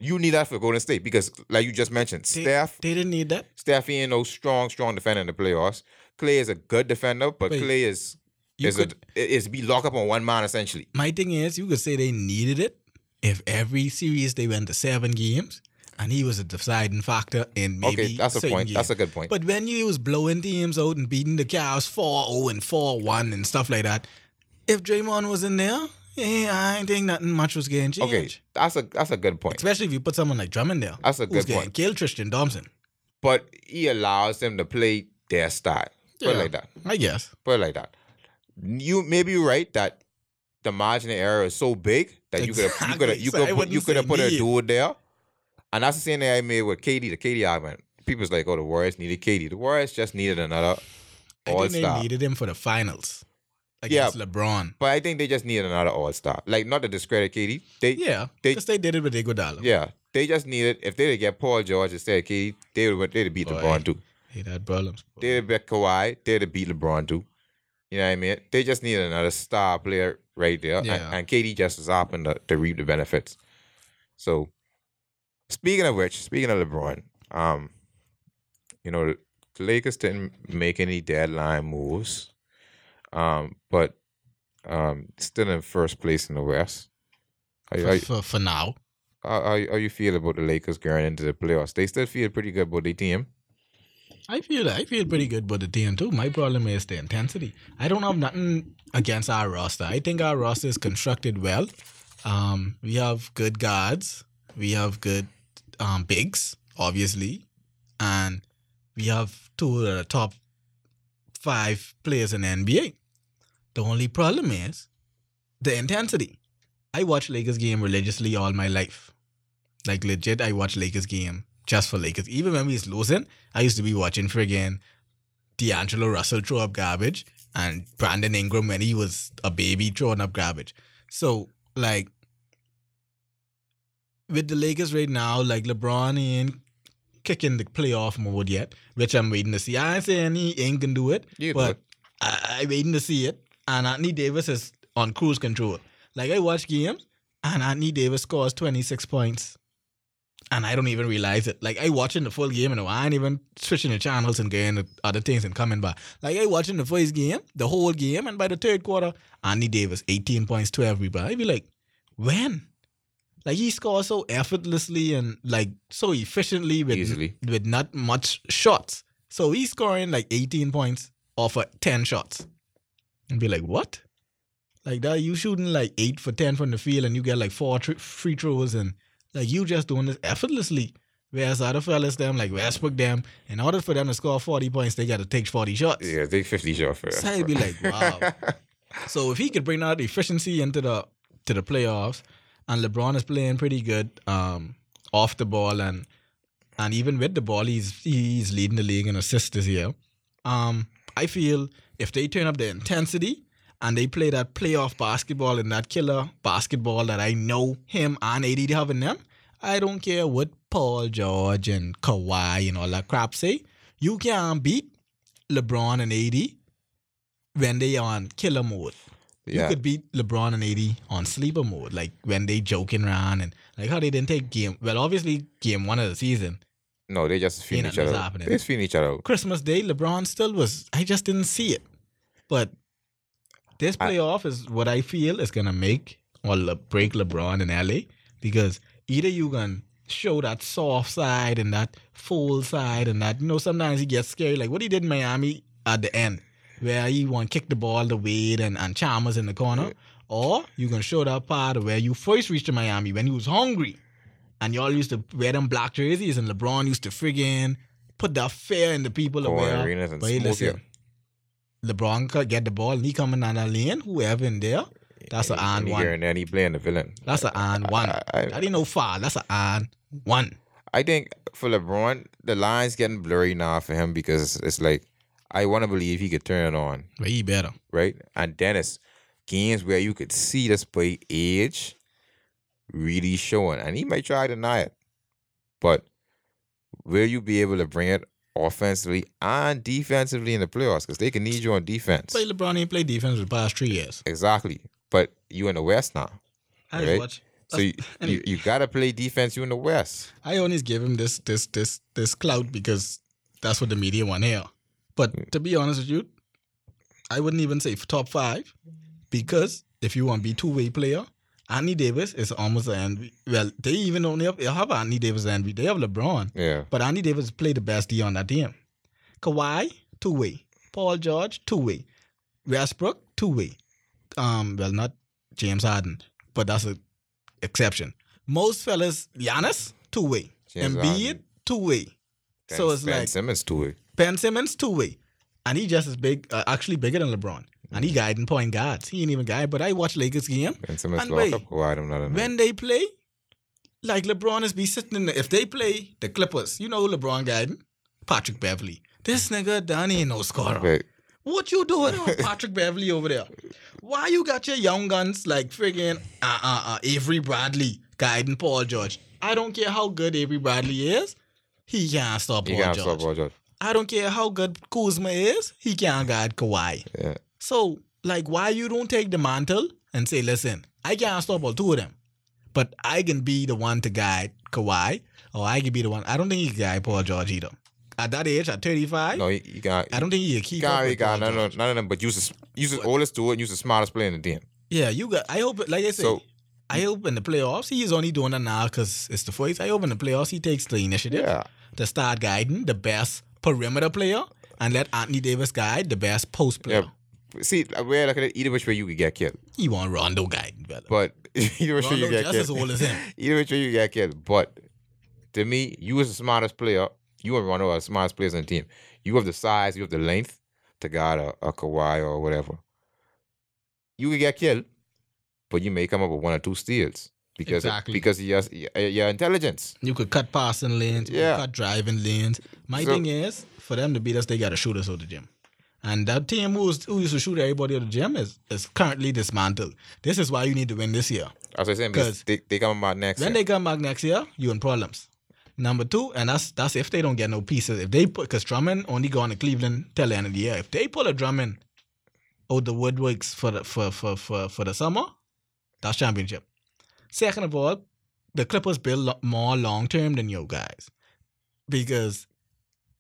You need that for Golden State because, like you just mentioned, They, Steph, they didn't need that. Steph ain't no strong, strong defender in the playoffs. Klay is a good defender, but Wait, Klay is is could, a, is be locked up on one man essentially. my thing is, you could say they needed it if every series they went to seven games and he was a deciding factor in maybe okay, that's a point. games. That's a good point. But when you was blowing teams out and beating the Cavs 4-0 and 4-1 and stuff like that, if Draymond was in there, yeah, I ain't think nothing much was getting changed. okay, that's a that's a good point. Especially if you put someone like Drummond there. That's a who's good getting point. killed Tristan Thompson. But he allows them to play their style. Put it like that. I guess. Put it like that. You maybe you're right that the margin of error is so big that you could have you could you could wouldn't you could have put a dude there. And that's the same thing I made with KD, the KD argument. People's like, oh, the Warriors needed KD. The Warriors just needed another I think they needed him for the finals Yeah. against LeBron. But I think they just need another all star. Like not to discredit KD. They Yeah, They- because they, did it with Iguodala. yeah. They just needed if they did get Paul George instead of KD, they would they'd beat Boy. LeBron too. He had problems. They'd beat Kawhi, they'd have beat LeBron too. You know what I mean? They just need another star player right there. Yeah. And, and KD just was happened to, to reap the benefits. So speaking of which, speaking of LeBron, um, you know, the Lakers didn't make any deadline moves. Um, but um still in first place in the West. How, For, how, for, for now. how, how, how you feel about the Lakers going into the playoffs? They still feel pretty good about their team. I feel I feel pretty good about the team too. My problem is the intensity. I don't have nothing against our roster. I think our roster is constructed well. Um, we have good guards. We have good um, bigs, obviously, and we have two of the top five players in the NBA. The only problem is the intensity. I watch Lakers game religiously all my life. Like legit, I watch Lakers game just for Lakers. Even when we was losing, I used to be watching friggin' D'Angelo Russell throw up garbage and Brandon Ingram when he was a baby throwing up garbage. So like with the Lakers right now, like LeBron ain't kicking the playoff mode yet, which I'm waiting to see. I ain't saying he ain't gonna do it, You but I, I'm waiting to see it. And Anthony Davis is on cruise control. Like I watch games and Anthony Davis scores 26 points. And I don't even realize it. Like I watching the full game and I ain't even switching the channels and getting the other things and coming back. Like I watching the first game, the whole game, and by the third quarter, Anthony Davis, 18 points to everybody. I be like, when? Like he scores so effortlessly and like so efficiently with Easily. with not much shots. So he's scoring like 18 points off of 10 shots. And be like, what? Like that, you shooting like eight for 10 from the field and you get like four tr- free throws and like you just doing this effortlessly. Whereas other fellas, them like Westbrook, them, in order for them to score 40 points, they got to take 40 shots. Yeah, take 50 shots for So I'd be like, <laughs> wow. So if he could bring that efficiency into the to the playoffs, and LeBron is playing pretty good um, off the ball and and even with the ball, he's he's leading the league in assists this year. Um, I feel if they turn up the intensity and they play that playoff basketball and that killer basketball that I know him and AD have in them, I don't care what Paul George and Kawhi and all that crap say. You can't beat LeBron and AD when they are on killer mode. You could beat LeBron and AD on sleeper mode, like when they joking around and like how they didn't take game. Well, obviously game one of the season, No, they just feeding each other. out. happening. They just feeding each other. Christmas Day, LeBron still was. I just didn't see it. But this I- playoff is what I feel is gonna make or le- break LeBron in LA because either you can show that soft side and that full side and that you know sometimes he gets scary like what he did in Miami at the end where he want kick the ball the Wade and, and Chalmers in the corner Yeah. or you can show that part of where you first reached to Miami when he was hungry and y'all used to wear them black jerseys, and LeBron used to friggin' put that fear in the people Go in there. arenas and But hey, smoke listen, LeBron could get the ball and he coming down the lane, whoever in there, that's an and one. here and then he playing the villain. That's an on one. I, I, That ain't no foul. That's an on one. I think for LeBron, the lines getting blurry now for him because it's like I want to believe he could turn it on, But he better. right? And Dennis, games where you could see this boy age really showing, and he might try to deny it, but will you be able to bring it offensively and defensively in the playoffs? Because they can need you on defense. Play LeBron ain't played defense for the past three years. Exactly. But you in the West now, I Right. watch. so you, anyway. <laughs> you you gotta play defense. You in the West. I always give him this this this this clout because that's what the media want hear. But to be honest with you, I wouldn't even say top five because if you want to be two way player, Anthony Davis is almost an envy. Well, they even only have, they have Anthony Davis envy. They have LeBron, Yeah. but Anthony Davis played the best D on that team. Kawhi two way, Paul George two way, Westbrook two way. Um, well, not James Harden, but that's a exception. Most fellas, Giannis two way, Embiid two way. So it's ben like Simmons two way. Ben Simmons two way, and he just is big, uh, actually bigger than LeBron, and he guiding point guards. He ain't even guy, but I watch Lakers game And lock wait, up Kawhi them not when they play. Like LeBron is be sitting in the, if they play the Clippers, you know who LeBron guiding? Patrick Beverley. This nigga done ain't no scorer. But What you doing with <laughs> Patrick Beverley over there? Why you got your young guns like friggin' uh, uh, uh, Avery Bradley guiding Paul George? I don't care how good Avery Bradley is, he can't stop he Paul can't George. stop Paul George. I don't care how good Kuzma is, he can't guard Kawhi. Yeah. So, like, why you don't take the mantle and say, listen, I can't stop all two of them, but I can be the one to guide Kawhi, or I can be the one. I don't think he can guide Paul George either. At that age, at 35, No, he, he can't. I don't think he can keep He up can't. He with None, of- none of them. But use the use the oldest to it. and Use the smartest player in the team. Yeah, you got. I hope, like I said, So- I hope in the playoffs he is only doing that now because it's the first. I hope in the playoffs he takes the initiative Yeah. to start guiding the best perimeter player and let Anthony Davis guide the best post player. Yeah. See, uh, where look at. Either which way you could get killed. You want Rondo guy, brother. But <laughs> either which way you Rondo get just killed. as old as him. <laughs> Either which way you get killed. But to me, you as the smartest player, you and Rondo are the smartest players on the team. You have the size, you have the length to guard a, a Kawhi or whatever. You could get killed, but you may come up with one or two steals because Exactly. because of your, your intelligence. You could cut passing lanes, you Yeah. could cut driving lanes. My So- thing is, for them to beat us, they got to shoot us out the gym. And that team who's, who used to shoot everybody out the gym is, is currently dismantled. This is why you need to win this year. As I saying, because 'Cause they they come back next. When year. they come back next year, you in problems. Number two, and that's that's if they don't get no pieces. If they put, because Drummond only going to Cleveland till the end of the year. If they pull a Drummond out the woodworks for the for for for for the summer, that's championship. Second of all, the Clippers build more long term than you guys, because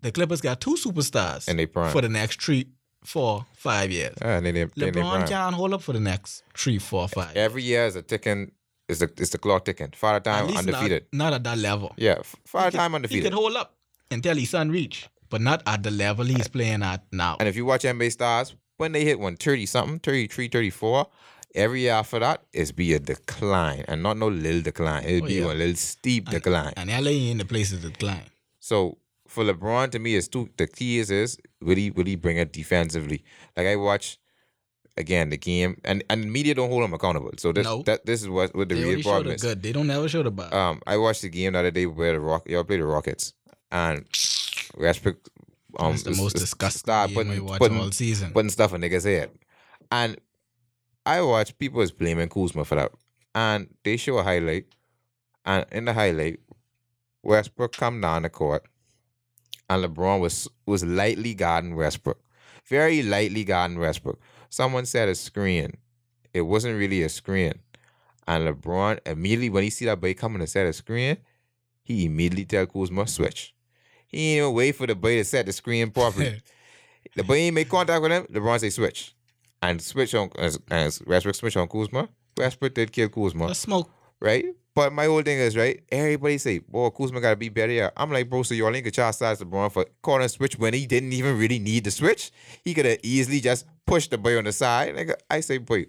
the Clippers got two superstars and they prime. for the next three, four, five years. Ah, and they, they, they, they prime. can't hold up for the next three, four, five. Every year is a ticking. Is the is the clock ticking? Father At time undefeated. Not, not at that level. yeah, father He time could- He undefeated. could hold up until his son reach, but not at the level he's playing at now. And if you watch NBA stars, when they hit 130 something, 33, 34, every year after that is be a decline. And not no little decline. It'll Oh, be yeah. a little steep decline. And LA ain't in the place to decline. So for LeBron, to me, is two the key is is will he will he bring it defensively? Like I watch again the game and, and media don't hold him accountable. So this No. that this is what, what the They real problem the is. good. They don't ever show the bad. Um, I watched the game the other day where the Rock y'all played the Rockets and Westbrook um That's the most disgusting start game putting, watch putting, all season. putting stuff in niggas' head. And I watch people is blaming Kuzma for that. And they show a highlight. And in the highlight, Westbrook come down the court and LeBron was was lightly guarding Westbrook. Very lightly guarding Westbrook. Someone said a screen. It wasn't really a screen. And LeBron immediately when he see that boy coming to set a screen, he immediately tell Kuzma switch. He ain't even wait for the boy to set the screen properly. <laughs> the boy ain't make contact with him. LeBron say switch, and switch on as, as Westbrook switch on Kuzma. Westbrook did kill Kuzma, Let's smoke. right? But my whole thing is right. Everybody say, "Boy, Kuzma gotta be better." I'm like, bro, so y'all ain't could chastise LeBron for calling a switch when he didn't even really need the switch. He could have easily just pushed the boy on the side. Like I say, boy,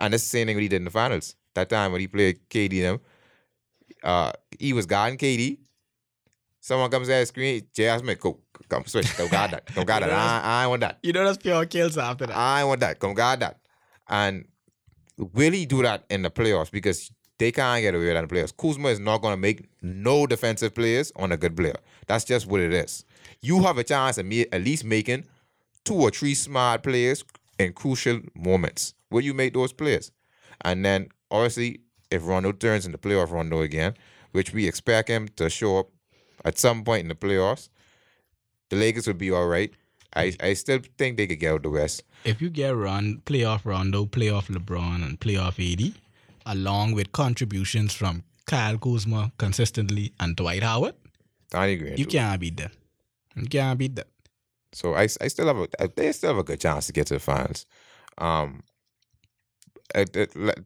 and that's the same thing what he did in the finals. That time when he played KD them. uh, he was guarding KD. Someone comes at the screen, J.R. Smith, go, come switch, go guard that, go guard <laughs> that. I, I want that. You know that's pure kills after that. I want that. Come guard that. And will he do that in the playoffs? Because they can't get away with that playoffs. Kuzma is not to make no defensive players on a good player. That's just what it is. You have a chance of me at least making two or three smart players in crucial moments. Will you make those players? And then obviously, if Rondo turns into playoff Rondo again, which we expect him to show up at some point in the playoffs, the Lakers will be all right. I, I still think they could get out the West. If you get run playoff Rondo, playoff LeBron, and playoff AD, along with contributions from Kyle Kuzma consistently and Dwight Howard, I agree. you can't beat that. You can't beat that. So I, I still have a they still have a good chance to get to the finals. Um,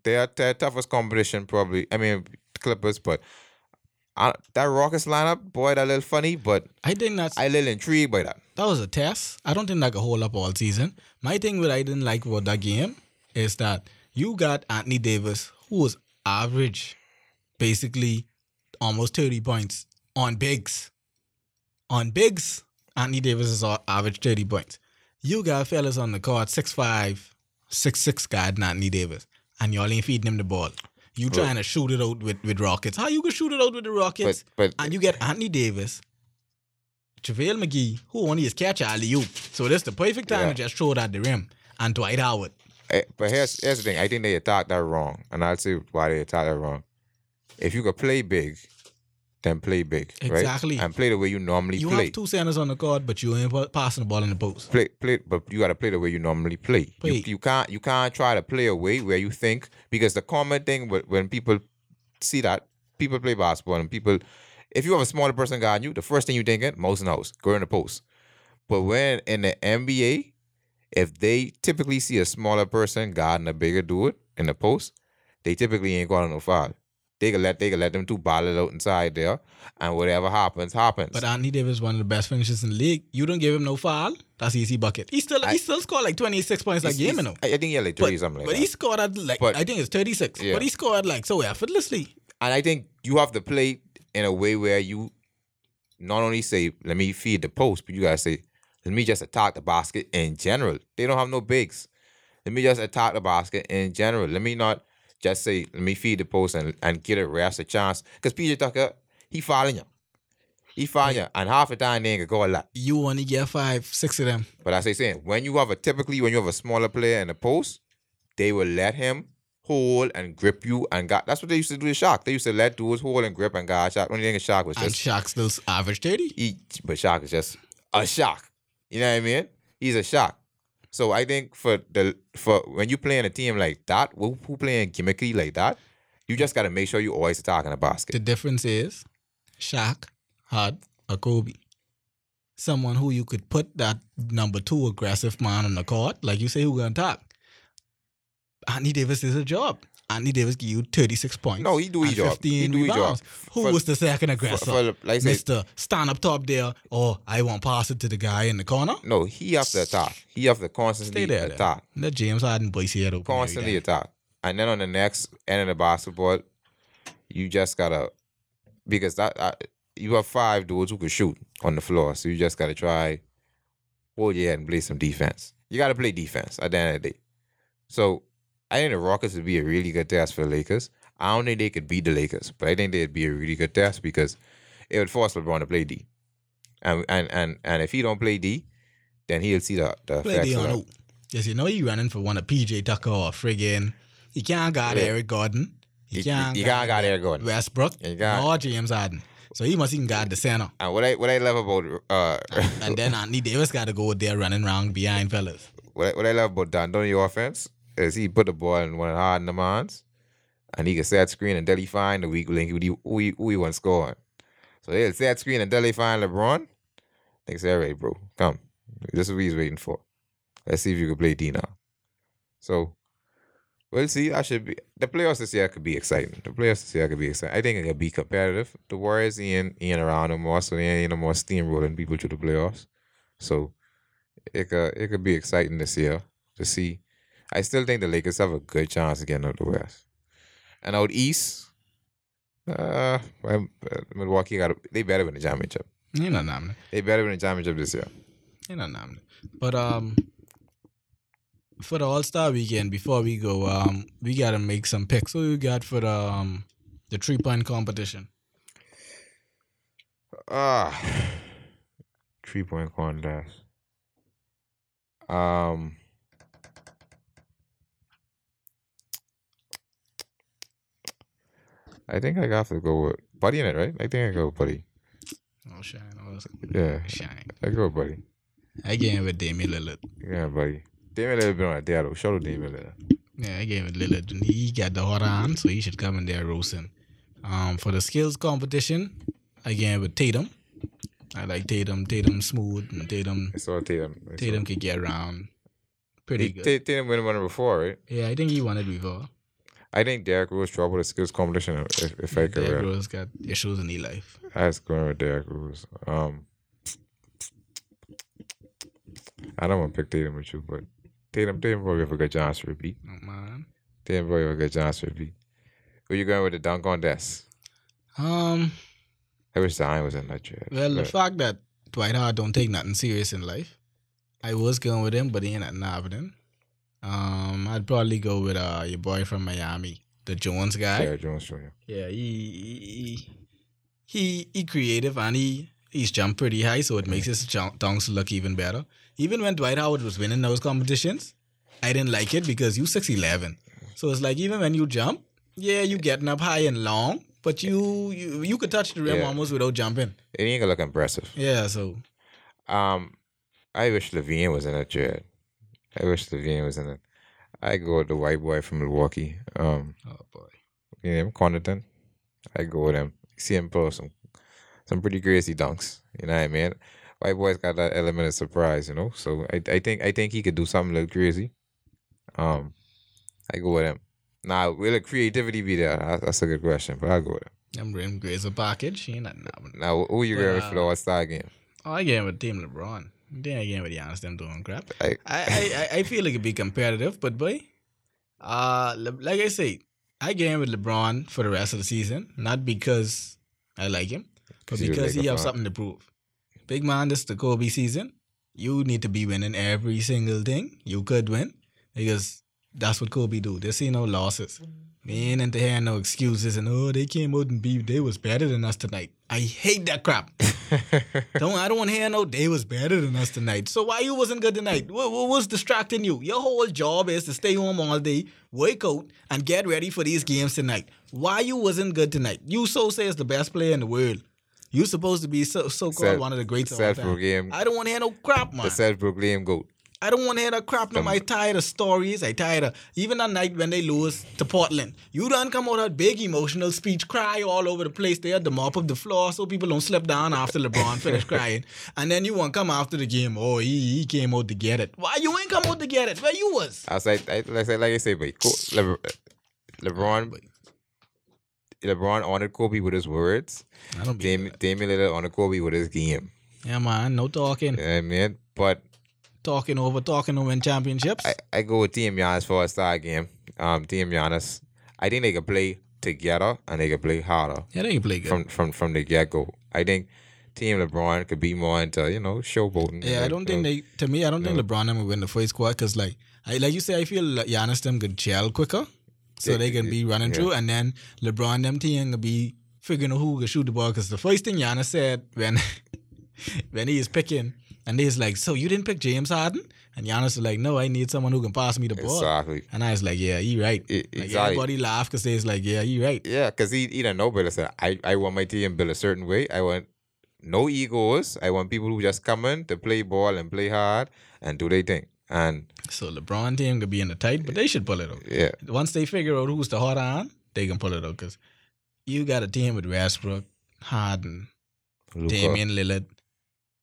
their their toughest competition probably I mean Clippers, but I, that Rockets lineup, boy, that little funny, but I think that's I a little intrigued by that. that was a test. I don't think that could hold up all season. My thing what I didn't like about that game is that you got Anthony Davis, who was average, basically almost 30 points on bigs. On bigs, Anthony Davis is average 30 points. You got fellas on the court, 6'5, 6'6 guard, Anthony Davis, and y'all ain't feeding him the ball. You trying to shoot it out with, with Rockets. How you gonna shoot it out with the Rockets? But but And you get Anthony Davis, JaVale McGee, who only is catch alley oop. So this the perfect time Yeah. to just throw it at the rim. And Dwight Howard. Eh, but here's here's the thing. I think they attacked that wrong, and I'll say why they attacked that wrong. If you could play big, then play big, Exactly. right? And play the way you normally You play. You have two centers on the court, but you ain't passing the ball in the post. play play but you gotta play the way you normally play. You, Play. you can't you can't try to play a way where you think because the common thing when people see that people play basketball and people if you have a smaller person guarding you, the first thing you thinking, mouse and house, go in the post. But when in the NBA, if they typically see a smaller person guarding a bigger dude in the post, they typically ain't calling no foul. They can let they can let them two ball it out inside there, and whatever happens, happens. But Anthony Davis one of the best finishers in the league. You don't give him no foul, that's easy bucket. He still I- he still scored like 26 points that He's- game, you know. I think he had like thirty But, something like but that. he scored at like But- I think it's 36. Yeah. But he scored like so effortlessly. And I think you have to play in a way where you not only say, let me feed the post, but you gotta say, let me just attack the basket in general. They don't have no bigs. Let me just attack the basket in general. Let me not just say, let me feed the post and, and get a rest a chance. Because PJ Tucker, he fouling you. He fouling you. And half the time they ain't gonna go a lot. You only get five, six of them. But as I saying, when you have a typically when you have a smaller player in the post, they will let him hold and grip you and got that's what they used to do to Shaq. They used to let dudes hold and grip and guard Shaq. Only thing Shaq was just. And Shaq still average 30. he, but Shaq is just a shock. You know what I mean? He's a shock. So I think for the for when you playing a team like that, who, who playing gimmicky like that, you just gotta make sure you always attacking the basket. The difference is Shaq had a Kobe. Someone who you could put that number two aggressive man on the court, like you say, who gonna talk. Anthony Davis is a job. Anthony Davis give you 36 points. No, he do his job. 15 He do rebounds. job. Who For- was the second aggressor? for the- like Mr. Stand up top there, or I want pass it to the guy in the corner. no, he have to attack. He have to constantly Stay there. then. attack. Let James Harden boys here constantly attack. And then on the next end of the basketball, you just gotta because that uh, you have five dudes who can shoot on the floor, so you just gotta try hold your head and play some defense. You gotta play defense at the end of the day. So I think the Rockets would be a really good test for the Lakers. I don't think they could beat the Lakers, but I think they'd be a really good test because it would force LeBron to play D. And and and, and if he don't play D, then he'll see the, the Play Dion that. who? Yes, you know you running for one of PJ Tucker or friggin' he can't guard Yeah. Eric Gordon. He You, can't you can't got there going. Westbrook You can't. or James Harden. So he must even guard the center. And what I what I love about uh And then <laughs> Anthony Davis got to go there running around behind fellas. what I, what I love about D'Antoni offense is he put the ball in one hard in the mans, and he can set screen and he find the weak link who he, who he, who he want scoring. So he'll set screen and he find LeBron. They say, all right, bro, come. This is what he's waiting for. Let's see if you can play D now. So we'll see. I should be the playoffs this year could be exciting. The playoffs this year could be exciting. I think it could be competitive. The Warriors ain't, ain't around no more, so they ain't no more steamrolling people to the playoffs. So it could it could be exciting this year to see. I still think the Lakers have a good chance of getting out the West. And out east, Uh, uh, Milwaukee got they better win the championship. Ain't not nominal. They better win the championship this year. Ain't not nominal. But um, for the All Star weekend, before we go, um, we gotta make some picks. What you got for the um the three point competition? Ah, <sighs> three point contest. Um, I think I got to go with Buddy in it, right? I think I go with Buddy. Oh, shine. Oh, Yeah, shine. I go with Buddy. I gave with Damian Lillard. Yeah, Buddy. Damian Lillard been on there though. Shout out Damian Lillard. Yeah, I gave it Lillard. And He got the hot on, so he should come in there roasting. Um, for the skills competition, I gave it Tatum. I like Tatum. Tatum smooth and Tatum. I saw Tatum. I saw- Tatum could get around pretty He, good. Ta- Tatum won one before, right? Yeah, I think he won it before. I think Derrick Rose trouble the skills competition. If, if I could, Derrick Rose got issues in his life. I was going with Derrick Rose. Um, I don't want to pick Tatum with you, but Tatum, Tatum probably have a good chance to repeat. Oh, man. Tatum probably have a good chance to repeat. Who you going with the dunk contest? Um, I wish Zion was in that trade. well, the fact that Dwight Howard don't take nothing serious in life, I was going with him, but he ain't nothing happening. Um, I'd probably go with uh your boy from Miami, the Jones guy. Derrick Jones Jr. Yeah, he he he, he creative and he he's jumped pretty high, so it makes his dunks look even better. Even when Dwight Howard was winning those competitions, I didn't like it because you six eleven. So it's like even when you jump, yeah, you getting up high and long, but you you, you could touch the rim Yeah. almost without jumping. It ain't gonna look impressive. Yeah, so Um, I wish LaVine was in that trade. I wish LaVine was in it. I go with the white boy from Milwaukee. Um, oh boy. you know him, Connaughton. I go with him. See him pull some some pretty crazy dunks. You know what I mean? White boy's got that element of surprise, you know. So I I think I think he could do something a little crazy. Um, I go with him. Now, will the creativity be there? That's- a good question, but I'll go with him. Them rim grades a package. He ain't nothing. Now, who you going with for the All Star game? I gave with Team LeBron. Then gave with honest, them doing crap. I, I, I, I- feel it could be competitive, but boy, uh, like I say, I game with LeBron for the rest of the season, not because I like him, but because he have something to prove. Big man, this is the Kobe season. You need to be winning every single thing you could win because that's what Kobe do. They see no losses. They ain't into hearing no excuses and oh they came out and beat they was better than us tonight. I hate that crap. <laughs> don't I don't want to hear no they was better than us tonight. So why you wasn't good tonight? What, what was distracting you? Your whole job is to stay home all day, work out, and get ready for these games tonight. Why you wasn't good tonight? You so say is the best player in the world. You supposed to be so so called one of the greats of all Seth time. Brooklyn. I don't want to hear no crap, man. the Seth Brooklyn goat. I don't want to hear that crap. No, um, I tired of stories. I tired of even that night when they lose to Portland. You done come out that big emotional speech, cry all over the place. They had to mop up the floor so people don't slip down after LeBron <laughs> finished crying. And then you want to come after the game. Oh, he, he came out to get it. Why you ain't come out to get it? Where you was? I was like, I, like, say- like I say, but Le- LeBron, LeBron honored Kobe with his words. I don't be. Damian, Lillard honored Kobe with his game. Yeah, man. No talking. You know what I mean? But Talking over, talking to win championships. I, I go with Team Giannis for a star game. Um, Team Giannis, I think they can play together and they can play harder yeah, they can play good. from from from the get go. I think Team LeBron could be more into you know showboating. Yeah, I don't think uh, they. To me, I don't think LeBron them will win the first squad because, like, I like you say, I feel like Giannis them could gel quicker, so Yeah, they can be running yeah. through, and then LeBron them team can be figuring out who can shoot the ball. Because the first thing Giannis said when <laughs> when he is picking, and he's like, "So you didn't pick James Harden?" And Giannis is like, "No, I need someone who can pass me the ball." exactly. And I was like, "Yeah, you right." Like, exactly. everybody laughed because they was like, "Yeah, you right." Yeah, because he he don't know better. So I, I want my team built a certain way. I want no egos. I want people who just come in to play ball and play hard and do their thing. And So LeBron team could be in the tight, but they should pull it out. yeah, once they figure out who's the hot on, they can pull it out. Because you got a team with Westbrook, Harden, Luka, Damian Lillard,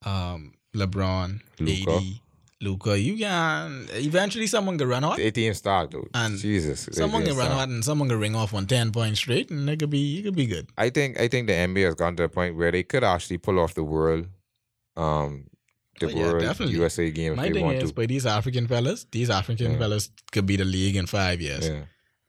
um, LeBron, Luka. AD, Luka. You can eventually someone can run hot. their team stock, dude. And Jesus, Someone can run stock. hot, and someone can ring off on ten points straight, and it could be it could be good. I think I think the NBA has gone to a point where they could actually pull off the world, um, the Oh, yeah, world definitely. USA game if My they thing want is, to. but these African fellas, these African Yeah. fellas could be the league in five years. Yeah,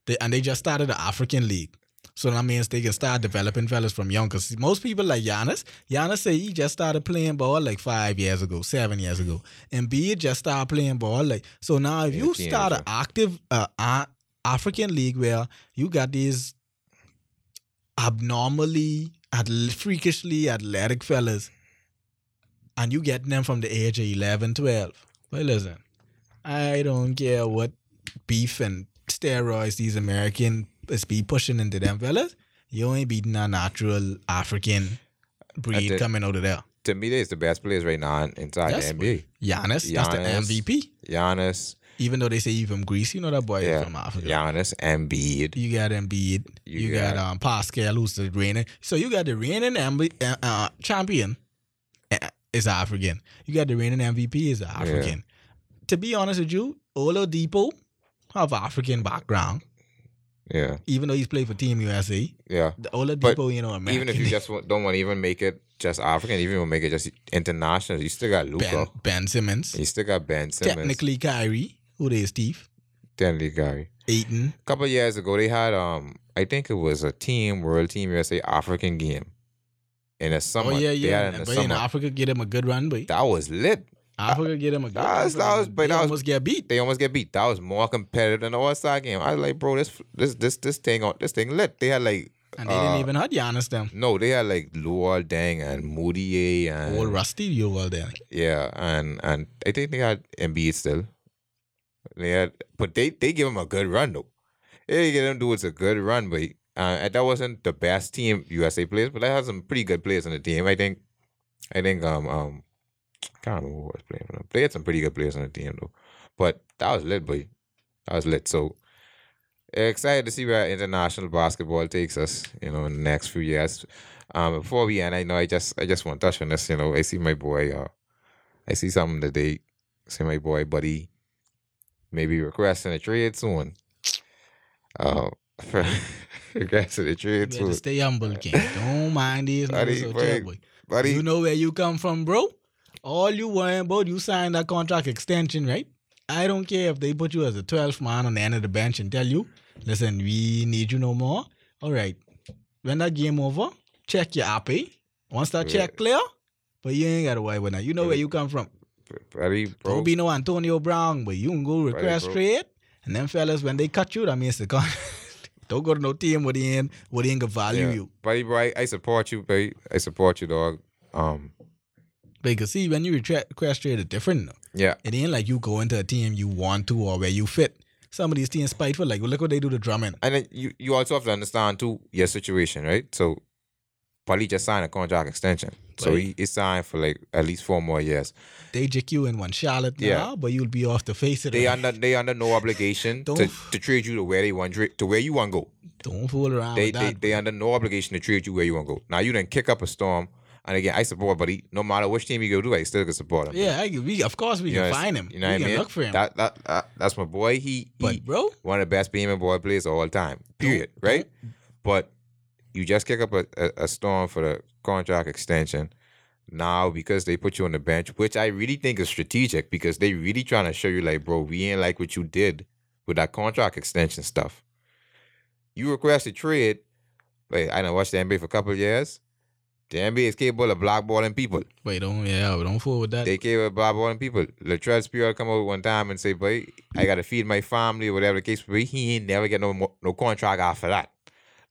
They, and they just started the African League. So that means they can start developing fellas from young. Because most people like Giannis, Giannis say he just started playing ball like five years ago, seven years ago. And B just started playing ball like so. Now if you start an active uh, African league where you got these abnormally, freakishly athletic fellas, and you get them from the age of 11, 12. Well, listen, I don't care what beef and steroids these American is be pushing into them fellas. You ain't beating a natural African breed the- coming out of there. To me, they're the best players right now in- inside Yes, the NBA. Giannis, Giannis. that's the MVP. Giannis, Even though they say he from Greece, you know that boy is yeah, from Africa. Giannis, Embiid. You got Embiid. You, You got, got- um, Pascal, who's the reigning. So you got the reigning MB, uh, uh, champion uh, is African. You got the reigning MVP is African. To be honest with you, Oladipo have African background, Yeah, even though he's played for Team USA. yeah. The Oladipo, you know, American. Even if you just don't want to even make it just African, even want to make it just international, you still got ben, Luka. ben Simmons, You still got Ben Simmons. technically Kyrie, who they Steve, Technically, Gary. Aiton. A couple of years ago, they had um, I think it was a team World Team USA African game in the summer. Oh yeah, They yeah. had it in the But in summer. Africa, get him a good run, but that was lit. Africa, get him a good. that was- run, that was- but they that was- almost get beat. They almost get beat. That was more competitive than the All Star game. I was like, bro, this this this this thing on this thing lit. They had like And they uh, didn't even have Giannis them. no, they had like Luol Deng and Moutier and Old Rusty, you all there. yeah, and and I think they had Embiid still. They had, but they they give him a good run though. They give them dudes a good run, but uh, and that wasn't the best team USA players, but they had some pretty good players on the team. I think, I think um um, I can't remember who was playing for them. They had some pretty good players on the team though, but that was lit, boy. That was lit. So excited to see where international basketball takes us. You know, in the next few years. Um, before we end, I know I just I just want to touch on this. You know, I see my boy. Uh, I see something today. See my boy Buddy maybe requesting a trade soon. Uh, <laughs> for requesting a trade soon. stay humble, King. Don't mind these Buddy, niggas out boy. there, boy. Buddy, You know where you come from, bro. All you worrying about, you signed that contract extension, right? I don't care if they put you as a 12th man on the end of the bench and tell you, listen, we need you no more. All right. When that game over, check your appy. Once that Yeah. check clear, but you ain't got to worry about that. You know where you come from. buddy, bro. Don't be no Antonio Brown, but you can go request bro. trade. And then fellas, when they cut you, that means the con- <laughs> don't go to no team where they ain't, where they ain't gonna value Yeah. you. buddy, bro. I, I support you, buddy. I support you, dog. Um, Because see, when you request trade, it's different. yeah, It ain't like you go into a team you want to or where you fit. Some of these teams spiteful, like look what they do to Drummond. and then you you also have to understand too your situation, right? So, Buddy just signed a contract extension, so Right. he, he signed for like at least four more years. They jick you in one Charlotte Yeah. now, but you'll be off the face of They the under they under no obligation <laughs> to, to trade you to where they want to where you want to go. Don't fool around They, they that. they under no obligation to trade you where you want to go. Now you done kick up a storm, and again I support Buddy. No matter which team you go to, I still can support him. yeah, I, we, of course we You can know, find him. You know we what I can mean? look for him. That, that that that's my boy. He but he bro, one of the best Beeman boy players of all time. Period. right? But you just kick up a, a, a storm for the contract extension. Now because they put you on the bench, which I really think is strategic because they really trying to show you like, bro, we ain't like what you did with that contract extension stuff. You request a trade. Wait, I done watched the NBA for a couple of years. The NBA is capable of blackballing people. wait, don't yeah, don't fool with that. They capable of blackballing people. Latrell Sprewell come over one time and say, boy, I gotta feed my family, whatever the case be. He ain't never get no mo- no contract after that.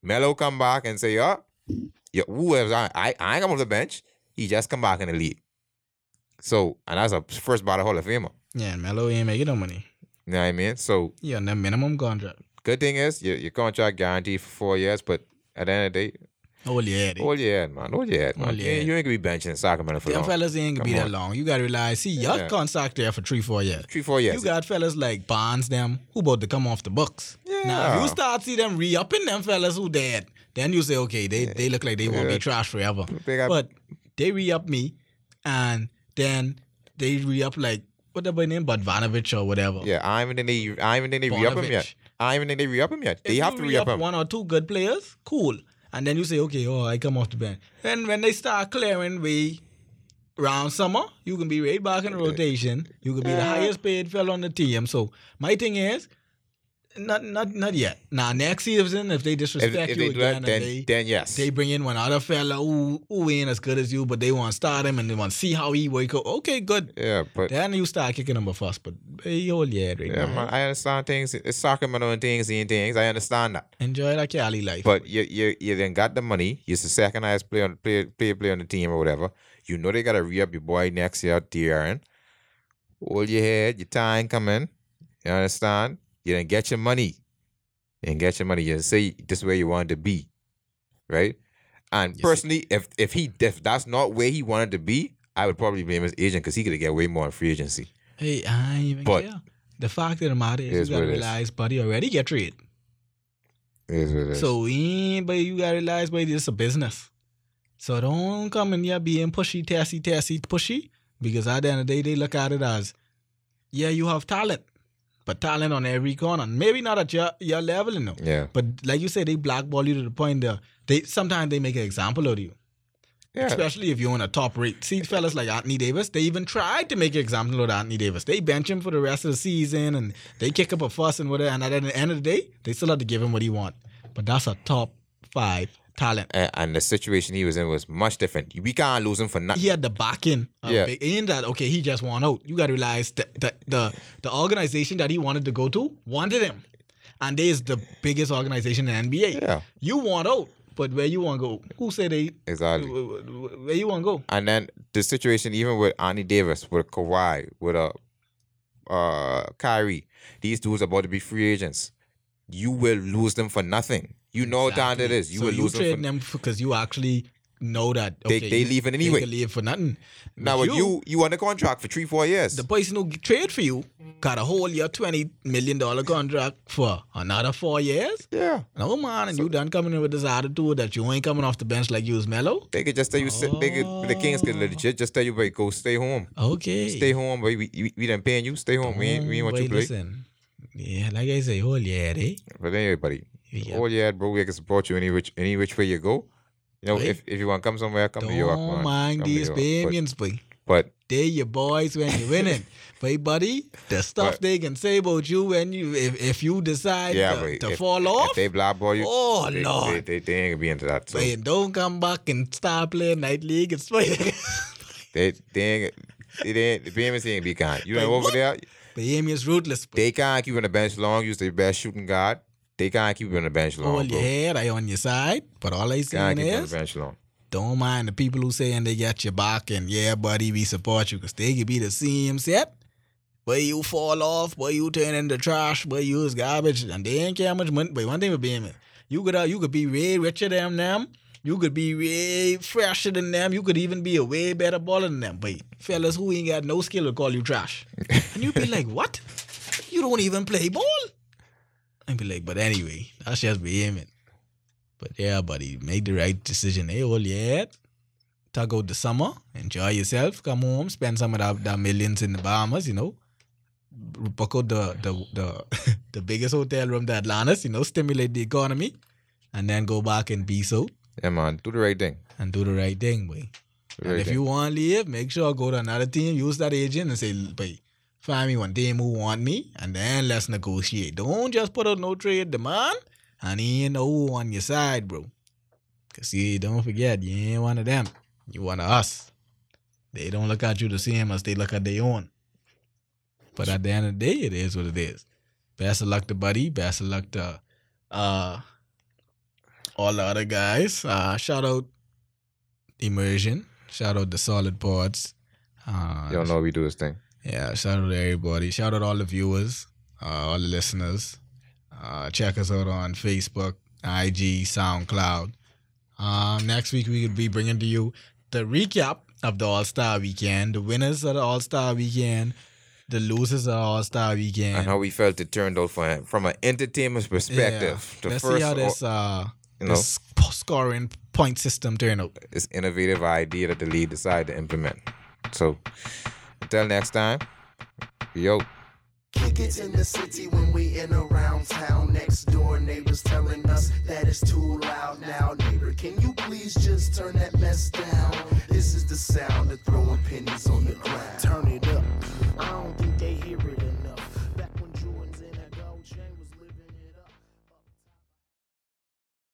Melo come back and say, oh, yeah, whoever's on, I, I ain't come off the bench. He just come back in the league. So, and that's a first ballot Hall of Famer. yeah, Melo ain't making no money. You know what I mean? So, on the minimum contract. good thing is your, your contract guaranteed for four years, but at the end of the day, Oh yeah, they, hold your head, man. Hold your head, man. Hold your You, you ain't gonna be benching in Sacramento for them long. fellas ain't gonna be Come that on. long. You gotta realize, see, y'all Yeah. contract there for three, four years. Three, four years. You got fellas like Bonds, them who about to come off the books. Now, if Yeah. you start see them re-upping them fellas who dead, then you say, okay, they, they look like they won't Yeah. be trash forever. They got- But they re-up me, and then they re-up like what the boy name, Bogdanovic or whatever. Yeah, I don't even they, I don't even think they re-up him yet. I even think they re-up him yet. If They have you to re-up him. one or two good players, cool. And then you say, okay, oh, I come off the bench. And when they start clearing way round summer, you can be right back in rotation. You can be the uh, highest paid fellow on the team. So my thing is, Not not not yet. Now next season, if they If, disrespect if you they do that, again, then, they then yes. they bring in one other fella who who ain't as good as you, but they want to start him and they want to see how he work out. Okay, good. yeah, but Then you start kicking him first, but hey, hold yeah, right yeah, now. man, I understand things. It's Sacramento and things and things. I understand that. Enjoy that Cali life. But you you you then got the money. You're the second highest player on play play play on the team or whatever. You know they gotta re up your boy next year, De'Aaron. Hold your head, your time coming. You understand? You didn't get your money. You didn't get your money. You didn't say this is where you wanted to be. Right? And Yes, personally, if if he if that's not where he wanted to be, I would probably blame his agent because he could have get way more in free agency. hey, I ain't even But- care. The fact of the matter is, Is you gotta what it is. realize, buddy, already get traded. It is what it is. So, eh, but you gotta realize, buddy, this is a business. So don't come in here being pushy, tassy, tassy, pushy. Because at the end of the day, they look at it as, yeah, you have talent, but talent on every corner. Maybe not at your your level, you know. yeah. But like you say, they blackball you to the point that they sometimes they make an example of you. Yeah. Especially if you're in a top rate. See fellas like Anthony Davis, they even tried to make an example of Anthony Davis. They bench him for the rest of the season and they kick up a fuss and whatever. And at the end of the day, they still have to give him what he want. But that's a top five talent. and, and the situation he was in was much different. We can't lose him for nothing. He had the backing. Yeah. big, ain't that okay? He just won out. You got to realize that the, the the organization that he wanted to go to wanted him, and they is the biggest organization in the NBA. Yeah, You want out, but where you want to go? Who said they? exactly. Where you want to go? And then the situation, even with Anthony Davis, with Kawhi, with a uh, Kyrie, these dudes are about to be free agents. You will lose them for nothing. You know talented it is. You so will you lose trade them. Because you actually know that They- okay, they you- leaving They anyway. can leave for nothing. now, But with you, you on a contract for three, four years. the person who trade for you got a whole year twenty million dollar contract for another four years. yeah, No man, and you done coming in with this attitude that you ain't coming off the bench like you was Melo. they could just tell you. sit They could, the Kings could legit just tell you, "Boy, go stay home, Okay. stay home, boy. We we, we done paying you. Stay home. We ain't, we ain't want you to play." Listen. Yeah, like I say, whole year, eh? But anyway, buddy, Yeah. oh yeah, bro, we can support you any which any which way you go. You know, if if you want to come somewhere, come to York, Don't man. mind Come these Bamians, boy. But They your boys when you're winning. <laughs> but buddy, the stuff But- they can say about you when you if, if you decide yeah, to, to if, fall if off, they blackball you, oh they, lord. they, they, they ain't gonna be into that. So Man, don't come back and start playing night league and spite. <laughs> they they ain't they ain't the ain't be kind. You know over there, Bahamian is ruthless. But they can't keep on the bench long. You're the best shooting guard. They can't keep you on the bench long. hold bro. your head, I on your side. But all I saying keep on the is, bench long. don't mind the people who saying they got your back and yeah, buddy, we support you because they could be the same set. But you fall off, but you turn into trash, but you is garbage, and they ain't care how much money. But one thing with being you could uh, you could be way richer than them. You could be way fresher than them. You could even be a way better baller than them. But fellas who ain't got no skill will call you trash. And you be like, <laughs> what? You don't even play ball? I'd be like, but anyway, that's just vehement. But yeah, buddy, make the right decision. Eh, hey, all yeah. Tug out the summer, enjoy yourself, come home, spend some of that, that millions in the Bahamas, you know. Book out the the the, <laughs> the biggest hotel room, the Atlantis, you know, stimulate the economy, and then go back and be so Yeah, man, do the right thing. and do the right thing, boy. The And right if thing. you want to leave, make sure go to another team, use that agent and say, boy, find me one team who want me, and then let's negotiate. Don't just put out no trade demand, and he ain't know who on your side, bro. Cause see, don't forget, you ain't one of them. You one of us. They don't look at you the same as they look at their own. But at the end of the day, it is what it is. Best of luck to Buddy. Best of luck to uh all the other guys. Uh shout out Immersion. Shout out the Solid Pods. Uh, you don't know we do this thing. Yeah, shout out to everybody. Shout out all the viewers, uh, all the listeners. Uh, check us out on Facebook, IG, SoundCloud. Um, next week we will be bringing to you the recap of the All Star Weekend, the winners of the All Star Weekend, the losers of the All Star Weekend. And how we felt it turned out for from an entertainment perspective. The Let's see how this uh you know, this scoring point system turned out. this innovative idea that the league decided to implement. So until next time, yo. Kick it in the city when we in around town. Next door neighbors telling us that it's too loud now. Neighbor, can you please just turn that mess down? This is the sound of throwing pennies on the ground. Turn